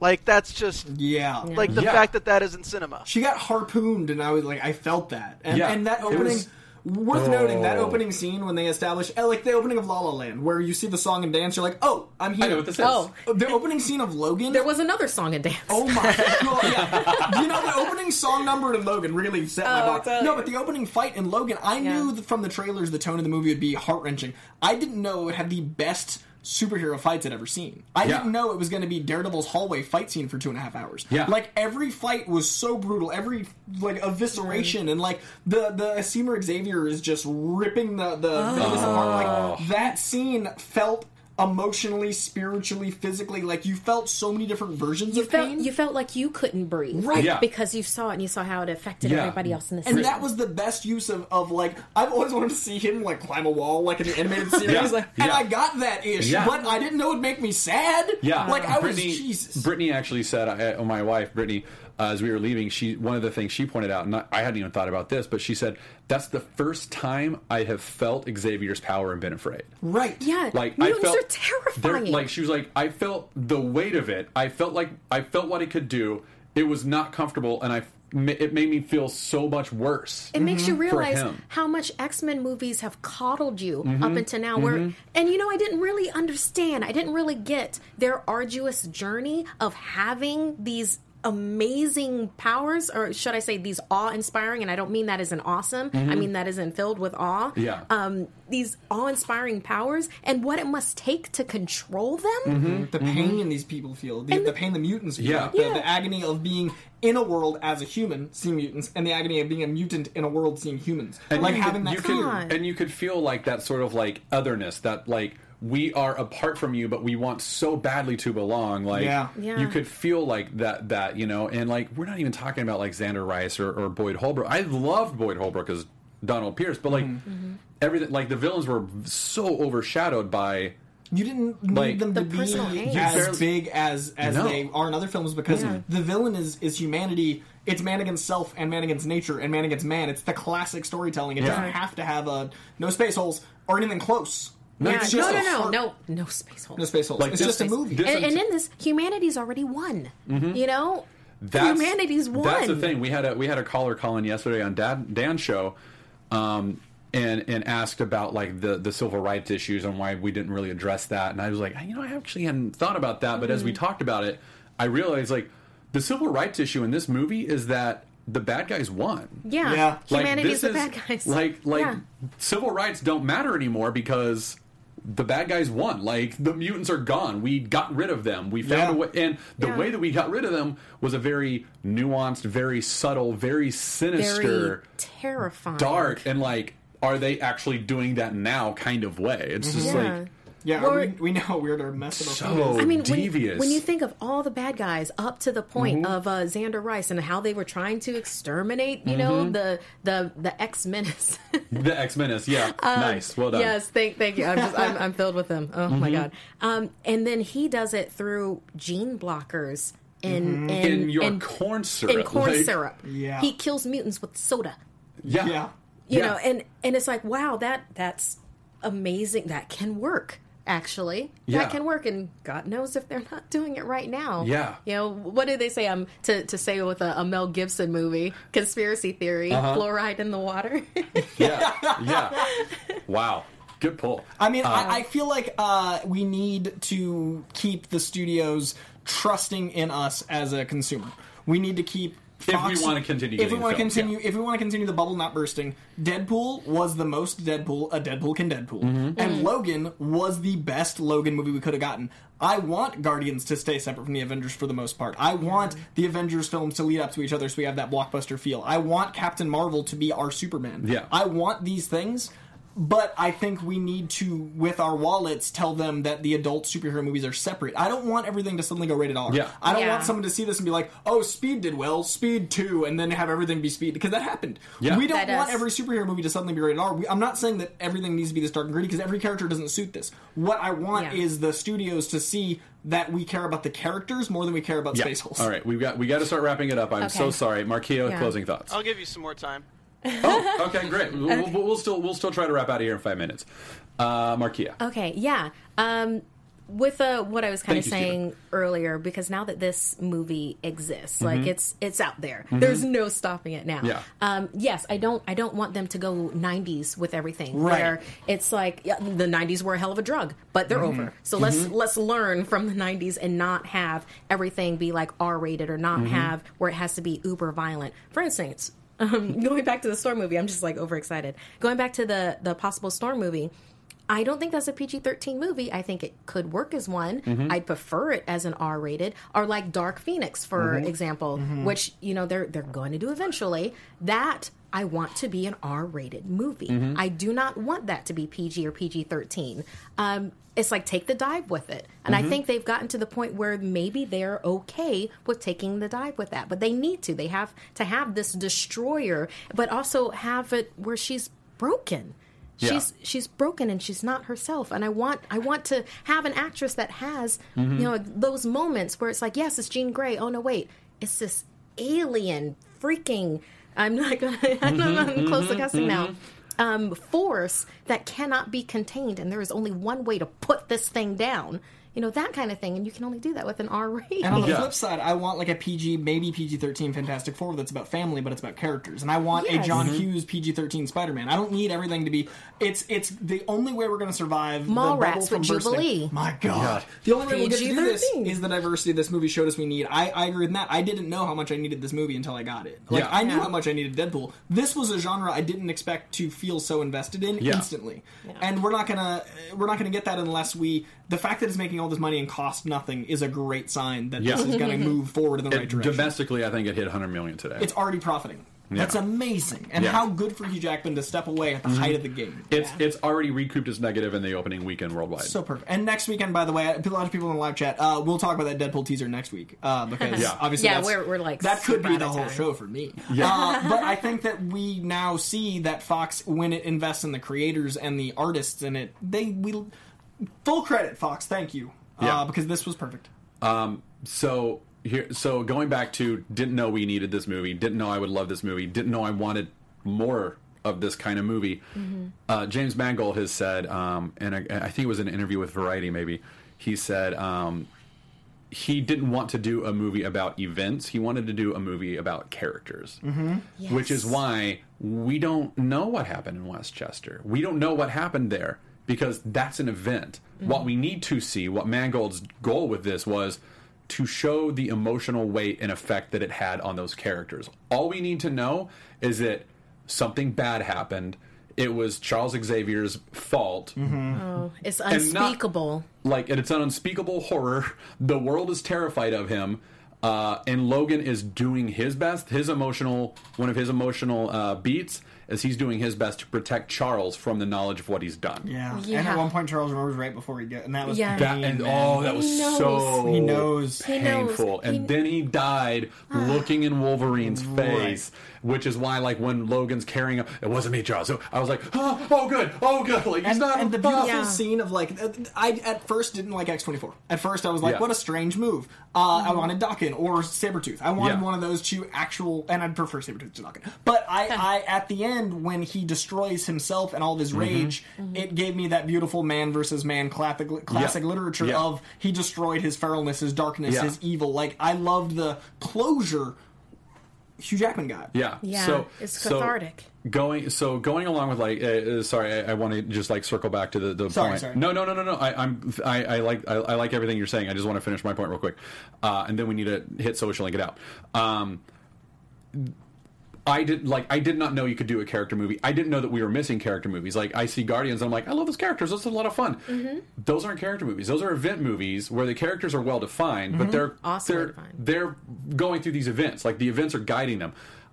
Like that's just Yeah. like the Yeah. fact that that is in cinema. She got harpooned, and I was like, I felt that, and Yeah. and that It opening was- Worth noting that Oh. opening scene when they establish, eh, like the opening of La La Land, where you see the song and dance, you're like, oh, I'm here. I know what this is. Oh. The opening scene of Logan. There was another song and dance. Oh my! Well, yeah. You know the opening song number in Logan really set my Oh, bar. totally. No, but the opening fight in Logan, I Yeah. knew from the trailers the tone of the movie would be heart wrenching. I didn't know it would have the best superhero fights I'd ever seen. I Yeah. didn't know it was going to be Daredevil's hallway fight scene for two and a half hours. Yeah. like every fight was so brutal, every like evisceration, and like the the Seymour Xavier is just ripping the the oh. Venus apart. Oh. Like that scene felt. Emotionally, spiritually, physically, like you felt so many different versions you of felt pain. you felt like you couldn't breathe, Right. Yeah. Because you saw it and you saw how it affected Yeah. everybody else in the And scene. that was the best use of, of like I've always wanted to see him like climb a wall like in the animated series, Yeah. like, and Yeah. I got that ish, Yeah. but I didn't know it'd make me sad. Yeah, like I was Brittany, Jesus. Brittany actually said, I, uh, oh, my wife Brittany, uh, as we were leaving, she one of the things she pointed out, and I, I hadn't even thought about this, but she said that's the first time I have felt Xavier's power and been afraid. right? yeah, Like mutants I felt are terrifying. Like she was like, I felt the weight of it. I felt like I felt what it could do. It was not comfortable, and I it made me feel so much worse. it makes you realize how much X-Men movies have coddled you Mm-hmm. up until now where and you know I didn't really understand I didn't really get their arduous journey of having these amazing powers or should I say these awe-inspiring and I don't mean that as an awesome I mean that as in filled with awe Mm-hmm. Yeah. um these awe-inspiring powers and what it must take to control them The pain these people feel, the, the pain the mutants feel, Yeah. the, Yeah. the agony of being in a world as a human seeing mutants, and the agony of being a mutant in a world seeing humans, like you having could, that you could, and you could feel like that sort of like otherness that like we are apart from you but we want so badly to belong like Yeah. Yeah. you could feel like that that you know and like we're not even talking about like xander rice or, or boyd holbrook i loved boyd holbrook as donald pierce but like Mm-hmm. everything like the villains were so overshadowed by You didn't need Like- them The to be as barely- big as as No. they are in other films because Yeah. the villain is is humanity. It's man against self and man against nature and man against man. It's the classic storytelling. It Yeah. doesn't have to have a no space holes or anything close. Yeah, It's no just no a no no no space holes no space holes. Like it's just a movie. and, and in this humanity's already won you know that's, humanity's won That's the thing. We had a we had a caller call in yesterday on Dad Dan's show, um, and and asked about like the the civil rights issues and why we didn't really address that. And I was like, you know, I actually hadn't thought about that. But as we Mm-hmm. talked about it, I realized like the civil rights issue in this movie is that the bad guys won. yeah, Yeah. Like, humanity's this the is- bad guys Like like Yeah. civil rights don't matter anymore because the bad guys won. Like the mutants are gone. We got rid of them. We found Yeah. a way, and the Yeah. way that we got rid of them was a very nuanced, very subtle, very sinister, very terrifying dark, and like, are they actually doing that now? Kind of way. It's just yeah like yeah, Or- we, we know how weird our mess of a so is. I mean, when, devious. when you think of all the bad guys up to the point Mm-hmm. of uh, Xander Rice and how they were trying to exterminate, you know, Mm-hmm. the the the X Menace. the X Menace, yeah, nice, well done. Um, yes, thank thank you. I'm just I'm, I'm filled with them. Oh my Mm-hmm. god. Um, and then he does it through gene blockers in in, Mm-hmm. in your in, corn syrup, in corn like- syrup. Yeah. he kills mutants with soda. yeah, yeah. You Yeah. know, and and it's like wow, that that's amazing. That can work. Actually, Yeah. that can work, and God knows if they're not doing it right now. Yeah. you know what do they say? Um, to to say with a, a Mel Gibson movie, conspiracy theory, Uh-huh. fluoride in the water. yeah, yeah. Wow, good pull. I mean, I, I feel like uh, we need to keep the studios trusting in us as a consumer. We need to keep. If we wanna continue if we want to continue, yeah. if we want to continue the bubble not bursting, Deadpool was the most Deadpool a Deadpool can Deadpool, Mm-hmm. and Logan was the best Logan movie we could have gotten. I want Guardians to stay separate from the Avengers for the most part. I want the Avengers films to lead up to each other so we have that blockbuster feel. I want Captain Marvel to be our Superman. Yeah. I want these things, but I think we need to, with our wallets, tell them that the adult superhero movies are separate. I don't want everything to suddenly go rated R. Yeah. I don't Yeah. want someone to see this and be like, "Oh, Speed did well, Speed 2, and then have everything be Speed because that happened. Yeah. We don't That want does. every superhero movie to suddenly be rated R. We, I'm not saying that everything needs to be this dark and gritty because every character doesn't suit this. What I want Yeah. is the studios to see that we care about the characters more than we care about Yeah. space holes. All right, we've got we got to start wrapping it up. I'm so sorry, Markeia. Yeah. Closing thoughts. I'll give you some more time. Oh, okay, great. We'll, we'll, we'll still we'll still try to wrap out of here in five minutes. Uh, Markeia. Okay, yeah. Um, with uh, what I was kind Thank of saying Steven. earlier, because now that this movie exists, like it's it's out there. There's no stopping it now. Mm-hmm. Yeah. Um, yes, I don't I don't want them to go 90s with everything. Right. Where it's like yeah, the 90s were a hell of a drug, but they're over. So let's let's learn from the 90s and not have everything be like R rated or not have where it has to be uber violent. For instance. Um, going back to the storm movie, I'm just like overexcited. Going back to the the possible storm movie, I don't think that's a PG 13 movie. I think it could work as one. Mm-hmm. I'd prefer it as an R rated, or like Dark Phoenix, for Mm-hmm. example, which you know they're they're going to do eventually. That I want to be an R rated movie. Mm-hmm. I do not want that to be PG or PG 13. Um, it's like take the dive with it, and Mm-hmm. I think they've gotten to the point where maybe they're okay with taking the dive with that, but they need to. They have to have this destroyer, but also have it where she's broken Yeah. she's she's broken and she's not herself and i want i want to have an actress that has Mm-hmm. you know those moments where it's like yes it's jean gray oh no wait it's this alien freaking i'm not gonna i'm not Mm-hmm. close the casting now um force that cannot be contained and there is only one way to put this thing down you know that kind of thing and you can only do that with an r rating And on the Yeah. flip side, I want like a PG, maybe PG thirteen Fantastic Four that's about family, but it's about characters. And I want Yes. a John Mm-hmm. Hughes PG thirteen Spider Man. I don't need everything to be. It's it's the only way we're going to survive. Mall the bubble rats from with bursting. Jubilee. My God, the only way we'll get to do this is the diversity this movie showed us we need. I, I agree with that. I didn't know how much I needed this movie until I got it. Like Yeah. I knew Yeah. how much I needed Deadpool. This was a genre I didn't expect to feel so invested in Yeah. instantly. And we're not gonna we're not gonna get that unless we. The fact that it's making all this money and cost nothing is a great sign that Yeah. this is going to move forward in the right direction. domestically, I think it hit 100 million today. it's already profiting. That's amazing. And Yeah. how good for Hugh Jackman to step away at the height of the game. it's it's already recouped its negative in the opening weekend worldwide. So perfect. And next weekend, by the way, a lot of people in the live chat, uh, we'll talk about that Deadpool teaser next week uh, because Yeah. obviously Yeah, that's- we're- we're, like, that could be the whole time. show for me. Uh, but I think that we now see that Fox, when it invests in the creators and the artists in it, they we full credit Fox. Thank you, Yeah. uh, because this was perfect. Um, so here so going back to didn't know we needed this movie didn't know i would love this movie didn't know i wanted more of this kind of movie. Uh, james mangold has said um, and I, I think it was in an interview with variety maybe he said um, he didn't want to do a movie about events. He wanted to do a movie about characters. Which is why we don't know what happened in westchester. We don't know what happened there because that's an event. What we need to see what mangold's goal with this was to show the emotional weight and effect that it had on those characters. All we need to know is that something bad happened. It was charles xavier's fault. Oh, it's not- unspeakable. Like and it's an unspeakable horror. The world is terrified of him uh, and logan is doing his best his emotional one of his emotional uh, beats is he's doing his best to protect charles from the knowledge of what he's done Yeah. And at one point, Charles remembers right before he get, and that was Yeah. that and man. oh that was He knows. so He knows. He knows. painful and He- Ah. then he died looking in wolverine's face which is why like when logan's carrying him it wasn't me charles so i was like oh, oh good oh good like he's and, not and the beautiful Yeah. scene of like uh, I at first didn't like X twenty four. At first I was like, Yeah. what a strange move. Uh, I wanted Daken or Sabretooth. I wanted Yeah. one of those two actual, and I'd prefer Sabretooth to Daken. But I, I at the end when he destroys himself and all of his Mm-hmm. rage, it gave me that beautiful man versus man classic classic Yeah. literature Yeah. of he destroyed his feralness, his darkness, Yeah. his evil. Like I loved the closure Hugh Jackman got. Yeah. Yeah, So it's so cathartic. going so going along with like uh, uh, sorry I, I want to just like circle back to the, the Sorry, point. sorry. No no no no no. I, I'm I, I like I, I like everything you're saying. I just want to finish my point real quick, uh, and then we need to hit social and get out. Um, I did like I did not know you could do a character movie. I didn't know that we were missing character movies. Like I see Guardians, and I'm like, I love those characters. Those are a lot of fun. Mm-hmm. Those aren't character movies. Those are event movies where the characters are well defined, but they're Awesomely they're defined. they're going through these events. Like the events are guiding them.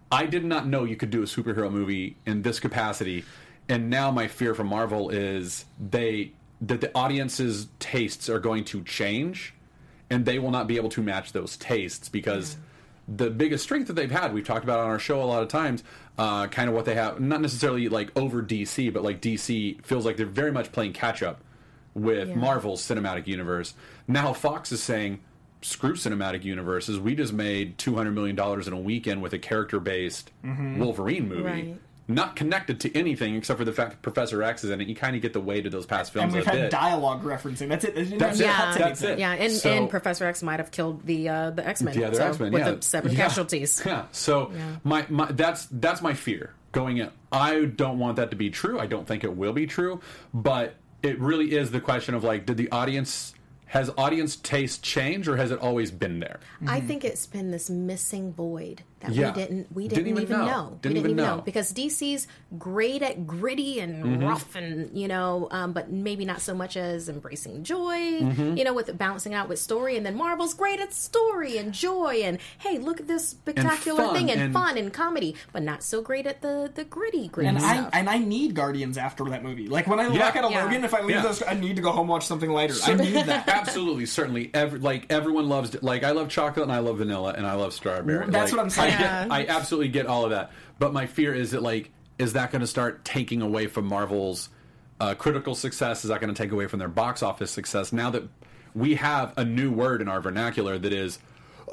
I did not know you could do a superhero movie in this capacity, and now my fear for Marvel is they that the audience's tastes are going to change, and they will not be able to match those tastes because the biggest strength that they've had, we've talked about on our show a lot of times, uh, kind of what they have, not necessarily like over DC, but like DC feels like they're very much playing catch up with Yeah. Marvel's cinematic universe. Now Fox is saying, screw cinematic universes. We just made $200 million in a weekend with a character based Wolverine movie. Right. Not connected to anything except for the fact that Professor X is in it. You kind of get the weight of those past films. and we've a had bit. dialogue referencing. That's it. They didn't That's it. to cut That's anything. it. Yeah, and, So- and Professor X might have killed the uh, the X Men. the other so, X Men, with yeah, the seven Yeah. casualties. Yeah. So my, my that's that's my fear going in. I don't want that to be true. I don't think it will be true, but it really is the question of like, did the audience has audience taste change or has it always been there? I think it's been this missing void that Yeah. we didn't we Didn't didn't, even even know. know. Didn't we even didn't even know. know. because DC's great at gritty and Mm-hmm. rough and you know, um, but maybe not so much as embracing joy. Mm-hmm. You know, with it balancing out with story, and then Marvel's great at story and joy and hey, look at this spectacular fun thing and, and- fun and comedy, but not so great at the the gritty gritty And I stuff. and I need Guardians after that movie. Like when I look Yeah. at a Yeah. Logan, if I leave Yeah. those, I need to go home and watch something later. I need that. Absolutely, certainly. Every, like everyone loves, like I love chocolate and I love vanilla and I love strawberry. That's Like, what I'm saying. I, get, I absolutely get all of that. But my fear is that like, is that going to start taking away from Marvel's uh, critical success? Is that going to take away from their box office success? Now that we have a new word in our vernacular that is,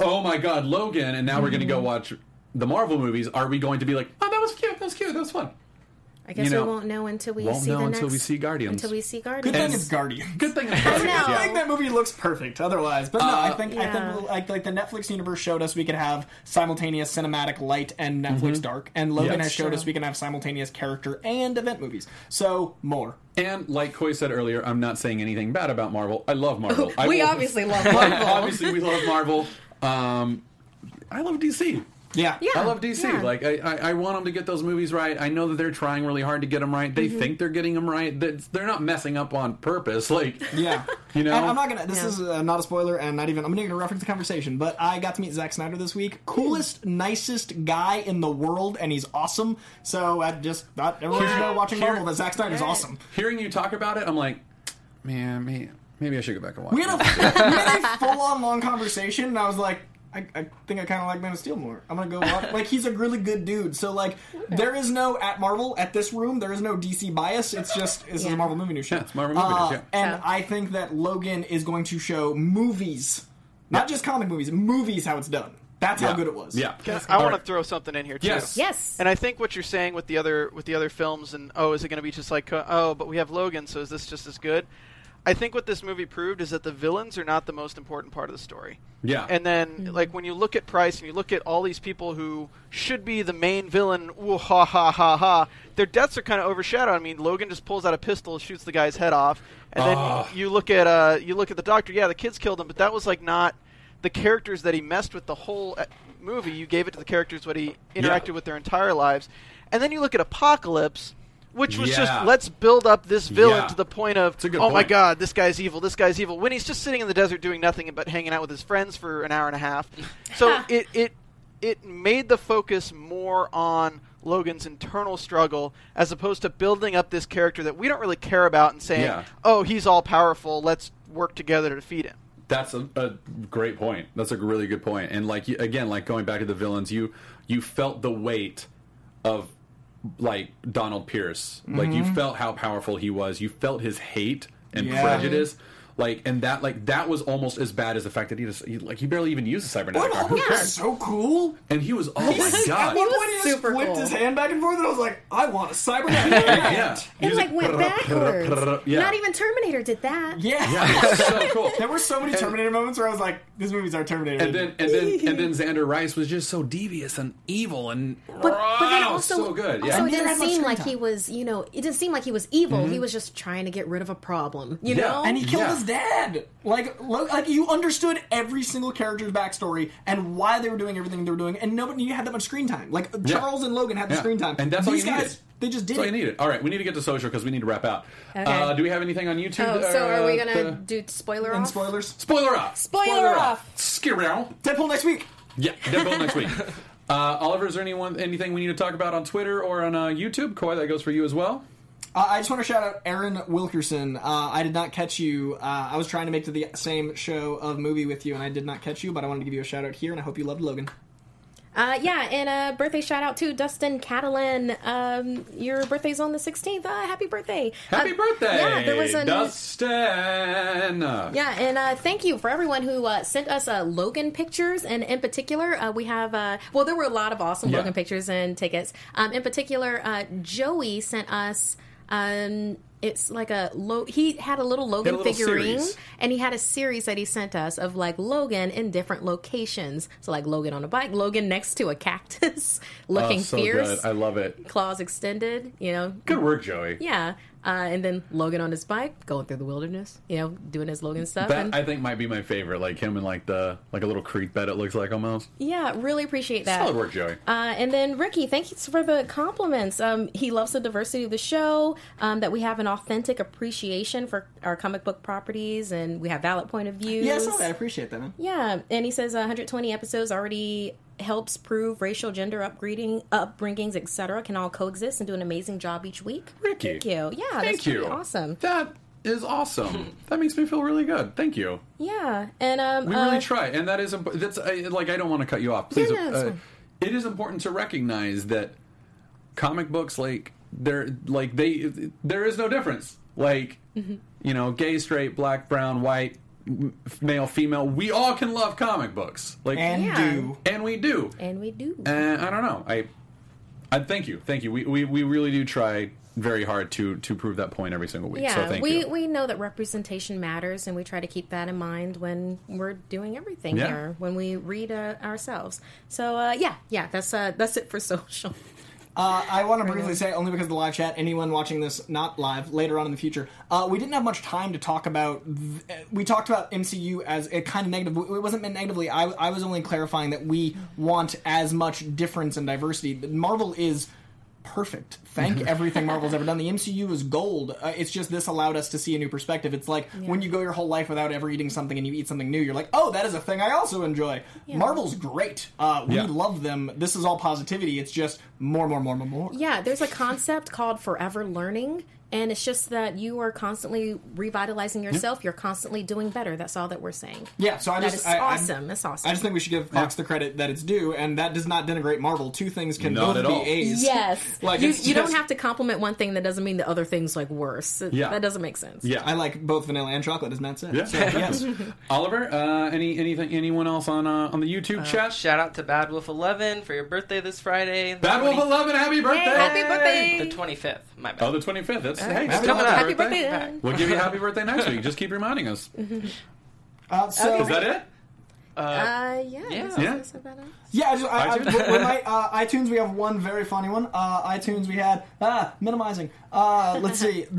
oh my god, Logan, and now we're going to Mm-hmm. go watch the Marvel movies. Are we going to be like, oh, that was cute, that was cute, that was fun? I guess you know, we won't know until we won't see know the until next, we see Guardians. Until we see Guardians. Good thing it's Guardians. Good thing. It's know. I think that movie looks perfect otherwise. But no, I Uh, think I think like like the Netflix universe showed us we could have simultaneous cinematic light and Netflix dark, and Logan Yes. has showed True. us we can have simultaneous character and event movies. So more. And like Coy said earlier, I'm not saying anything bad about Marvel. I love Marvel. I we will- obviously love Marvel. obviously we love Marvel. Um, I love DC. Yeah. Yeah. I love DC. yeah. Like I, I, I want them to get those movies right. I know that they're trying really hard to get them right. They Mm-hmm. think they're getting them right. They're, they're not messing up on purpose. Like Yeah, You know? And I'm not gonna. This Yeah. is uh, not a spoiler, and not even. I'm not gonna reference the conversation, but I got to meet Zack Snyder this week. Coolest, nicest guy in the world, and he's awesome. So I just thought everyone should know watching Here- Marvel that Zack Snyder's awesome. hearing you talk about it, I'm like, man, maybe, maybe I should go back and watch. We had a, we had a full on long conversation, and I was like, I, I think I kind of like Man of Steel more. I'm gonna go watch. like he's a really good dude. So like, there is no at Marvel at this room. There is no DC bias. It's just this is a Marvel movie news show. Yeah, it's Marvel movie news, Uh, yeah. And So- I think that Logan is going to show movies, not just comic movies, movies how it's done. That's how good it was. Yeah. I All want right. to throw something in here too. Yes. yes. And I think what you're saying with the other with the other films and oh, is it going to be just like uh, oh, but we have Logan, so is this just as good? I think what this movie proved is that the villains are not the most important part of the story. Yeah. And then, like when you look at Price and you look at all these people who should be the main villain, ooh, ha ha ha ha, their deaths are kind of overshadowed. I mean, Logan just pulls out a pistol, shoots the guy's head off, and then Ah. you look at uh, you look at the doctor. Yeah, the kids killed him, but that was like not the characters that he messed with the whole uh, movie. You gave it to the characters what he interacted Yeah. with their entire lives, and then you look at Apocalypse. Which was Yeah. just let's build up this villain Yeah. to the point of It's a good oh my god, this guy's evil, this guy's evil. When he's just sitting in the desert doing nothing but hanging out with his friends for an hour and a half. So it it it made the focus more on Logan's internal struggle as opposed to building up this character that we don't really care about and saying, Yeah. "Oh, he's all powerful. Let's work together to defeat him." That's a, a great point. That's a really good. And like again, like going back to the villains, you you felt the weight of like Donald Pierce. Like you mm-hmm. felt how powerful he was. You felt his hate and Yeah. prejudice. Like and that like that was almost as bad as the fact that he just he, like he barely even used a cybernetic What? arm. Who was cares? so cool. And he was oh my At god. one point, he just super whipped cool. his hand back and forth, and I was like, I want a cybernetic hand. Yeah. He it was like went backwards. Yeah. Not even Terminator did that. Yeah. Yeah, it so cool. There were so many Terminator moments where I was like, "This movie's our Terminator." And then and then and then Xander Rice was just so devious and evil and But, but then Wow, also, so good. also Yeah. it didn't had much seem screen like time. he was, you know, it didn't seem like he was evil. He mm-hmm. was just trying to get rid of a problem, you Yeah. know. and he killed Yeah. his dad. Like, lo- like you understood every single character's backstory and why they were doing everything they were doing, and nobody you had that much screen time. Like Yeah. Charles and Logan had the Yeah. screen time, And that's all you guys, needed. They just did That's all it. you needed. All right, we need to get to social because we need to wrap out. Okay. Uh, do we have anything on YouTube? oh, so are we uh, gonna to- do spoiler And off? spoilers. spoiler off? Spoiler off. Skirrow. Deadpool next week. Yeah, Deadpool next week. Uh, Oliver, is there anyone anything we need to talk about on Twitter or on uh, YouTube? Coy, that goes for you as well. Uh, I just want to shout out Aaron Wilkerson. Uh, I did not catch you. Uh, I was trying to make to the same show of movie with you, and I did not catch you. But I wanted to give you a shout out here, and I hope you loved Logan. Uh, yeah, and a birthday shout out to Dustin Catalan. Um, your birthday's on the 16th. Uh, happy birthday. Happy Uh, birthday, Yeah, there was a Dustin. Yeah, and uh, thank you for everyone who uh, sent us uh, Logan pictures. And in particular, uh, we have, uh, well, there were a lot of awesome Yeah. Logan pictures and tickets. Um, in particular, uh, Joey sent us. Um, it's like a lo- he had a little Logan little figurine, series. and he had a series that he sent us of like Logan in different locations. So like Logan on a bike, Logan next to a cactus, looking oh, so fierce, good. I love it. claws extended. You know, Good work, Joey. yeah. Uh, and then Logan on his bike, going through the wilderness. You know, doing his Logan stuff. That and I think might be my favorite. Like him in like the like a little creek bed. It looks like almost. Yeah, really appreciate that. Solid work, Joey. Uh, and then Ricky, thank you for the compliments. Um, he loves the diversity of the show. Um, that we have an authentic appreciation for our comic book properties, and we have valid point of views. Yeah, I. I appreciate that, man. Yeah, and he says uh, 120 episodes already helps prove racial, gender upbringing, upbringings, etc. can all coexist and do an amazing job each week. Ricky. Thank you. Yeah, Thank that's you. awesome. That is awesome. that makes me feel really good. Thank you. Yeah, and um, We uh, really try, and that is imp- that's I, like I don't want to cut you off. Please, no, that's uh, it is important to recognize that comic books, like they're like they there is no difference. Like Mm-hmm. you know, gay, straight, black, brown, white, male, female. We all can love comic books. Like And Yeah. do. and we do. and we do. And I don't know. I, I thank you, thank you. We, we we really do try very hard to to prove that point every single week. Yeah, so thank we, you. we know that representation matters, and we try to keep that in mind when we're doing everything Yeah. here, when we read uh, ourselves. So uh, yeah, yeah, that's uh, that's it for social. Uh, I want to briefly say, only because of the live chat, anyone watching this not live later on in the future, uh, we didn't have much time to talk about. th- we talked about MCU as a kind of negative. It wasn't meant negatively. I, I was only clarifying that we want as much difference and diversity. Marvel is perfect. Thank everything Marvel's ever done. The MCU is gold. Uh, it's just this allowed us to see a new perspective. It's like when you go your whole life without ever eating something and you eat something new, you're like, oh, that is a thing I also enjoy. Marvel's great. Uh, we Yeah. love them. This is all positivity. It's just more, more, more, more, more. Yeah, there's a concept called forever learning, and it's just that you are constantly revitalizing yourself. You're constantly doing better. That's all that we're saying. Yeah, so I That just is I, I'm- awesome. That's awesome. I just think we should give Fox the credit that it's due, and that does not denigrate Marvel. Two things can Not both at be all. A's. Yes, like you, it's you don't have to compliment one thing that doesn't mean the other thing's like worse. Yeah. that doesn't make sense. yeah. I like both vanilla and chocolate, as Matt said. Yeah. So, yes. Oliver, uh, any anything anyone else on uh, on the YouTube chat? Shout out to Bad Wolf Eleven for your birthday this Friday. the Bad Wolf Eleven, happy birthday! happy birthday! The twenty fifth. My bad. Oh, the twenty fifth. That's hey, happy still birthday. happy Happy birthday! We'll give you a happy birthday next week. Just keep reminding us. Uh, so Is that it? Uh, yeah, Yeah. that's- Yeah. That's about it. Yeah, I just, I, I, iTunes? with- with my, uh, iTunes, we have one very funny one. Uh, iTunes, we had ah minimizing. Uh, let's see.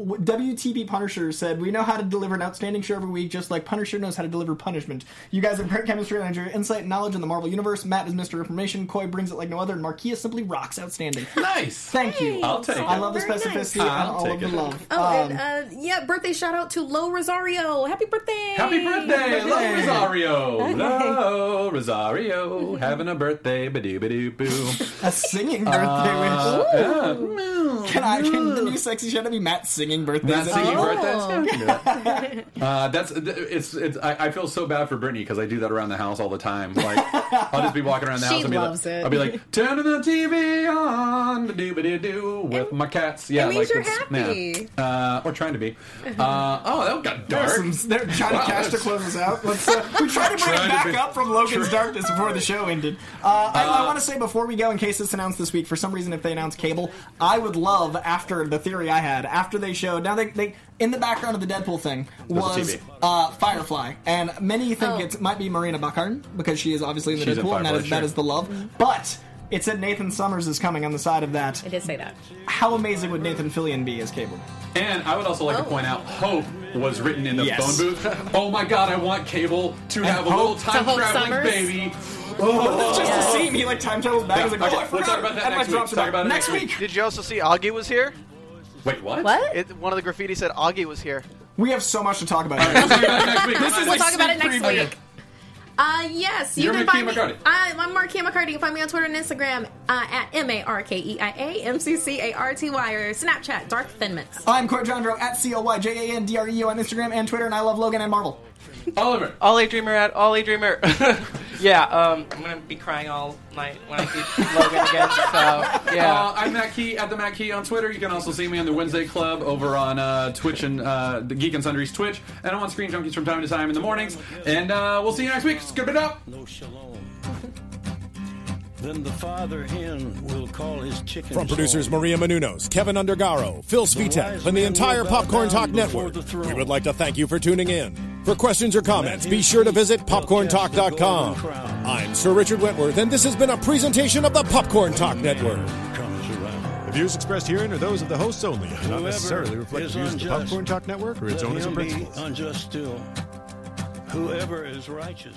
The WTB Punisher said, "We know how to deliver an outstanding show every week, just like Punisher knows how to deliver punishment. You guys have great chemistry and your insight and knowledge in the Marvel universe. Matt is Mr. Information. Coy brings it like no other, and Markeia simply rocks. Outstanding. Nice. Thank you. I'll take I it. love the Very nice. specificity and I'll all take of the it. love. Oh, Um, and uh, yeah, birthday shout out to Lo Rosario. Happy birthday! Happy birthday, Lo birthday. Rosario! Lo Rosario, having a birthday, badoo badoo boo. a singing birthday Uh, wish. yeah. Can I? Can the new sexy show to be Matt singing birthdays? That's singing Oh. birthdays. Yeah, we can do that. Uh, that's it's it's. I, I feel so bad for Brittany because I do that around the house all the time. Like I'll just be walking around the She house and be loves like, it. I'll be like, turning the TV on, doo ba doo with my cats. Yeah, it means like you're it's- happy. yeah. Uh, or trying to be. Uh, oh, that got dark. There's some, there, Johnny Wow, Cash to close us out. Let's, uh, we tried to bring it back be- up from Logan's darkness before the show ended. Uh, I, I want to say before we go, in case it's announced this week, for some reason, if they announce cable, I would love after the theory I had after they showed. Now they, they in the background of the Deadpool thing was uh, Firefly, and many think Oh. it might be Morena Baccarin because she is obviously in the She's Deadpool, and that Firefly, sure. is the love. But it said Nathan Summers is coming on the side of that. I did say that. How amazing would Nathan Fillion be as Cable? And I would also like to Oh. point out, Hope was written in the Yes. phone booth. Oh my God, I want Cable to have a little time Hope traveling Summers? baby. Just to see him, he like time travels back. Yeah, He's like, okay, oh, I we'll talk about that next week. it Talk about it next next week. Did you also see Augie was here? Wait, what? What? It, one of the graffiti said Augie was here. We have so much to talk about. We'll talk about it next week. This is We'll a talk about it next preview. week. Uh, yes, you You're can Markeia find me. McCarty. I, I'm Markeia McCarty. You can find me on Twitter and Instagram uh, at M A R K E I A M C C A R T Y or Snapchat Darth Finments. I'm Coy Jandreau at C O Y J A N D R E O on Instagram and Twitter, and I love Logan and Marvel. Oliver. Ollie Dreamer at Ollie Dreamer. Yeah, um, I'm gonna be crying all night when I see Logan again. So yeah. Uh, I'm Matt Key at the Matt Key on Twitter. You can also see me on the Wednesday Club over on uh, Twitch and uh, the Geek and Sundry's Twitch, and I'm on Screen Junkies from time to time in the mornings. And uh, we'll see you next week. Skip it up. no shalom. Then the father hen will call his chickens From producers home. Maria Menounos, Keven Undergaro, Phil Svitek, and the entire Popcorn Talk Network, we would like to thank you for tuning in. For questions or comments, be sure to visit popcorntalk.com. I'm Sir Richard Wentworth, and this has been a presentation of the Popcorn Talk Network. The views expressed herein are those of the hosts only, and not necessarily reflect the views of the Popcorn Talk Network or its owners and principals. unjust still. Whoever is righteous.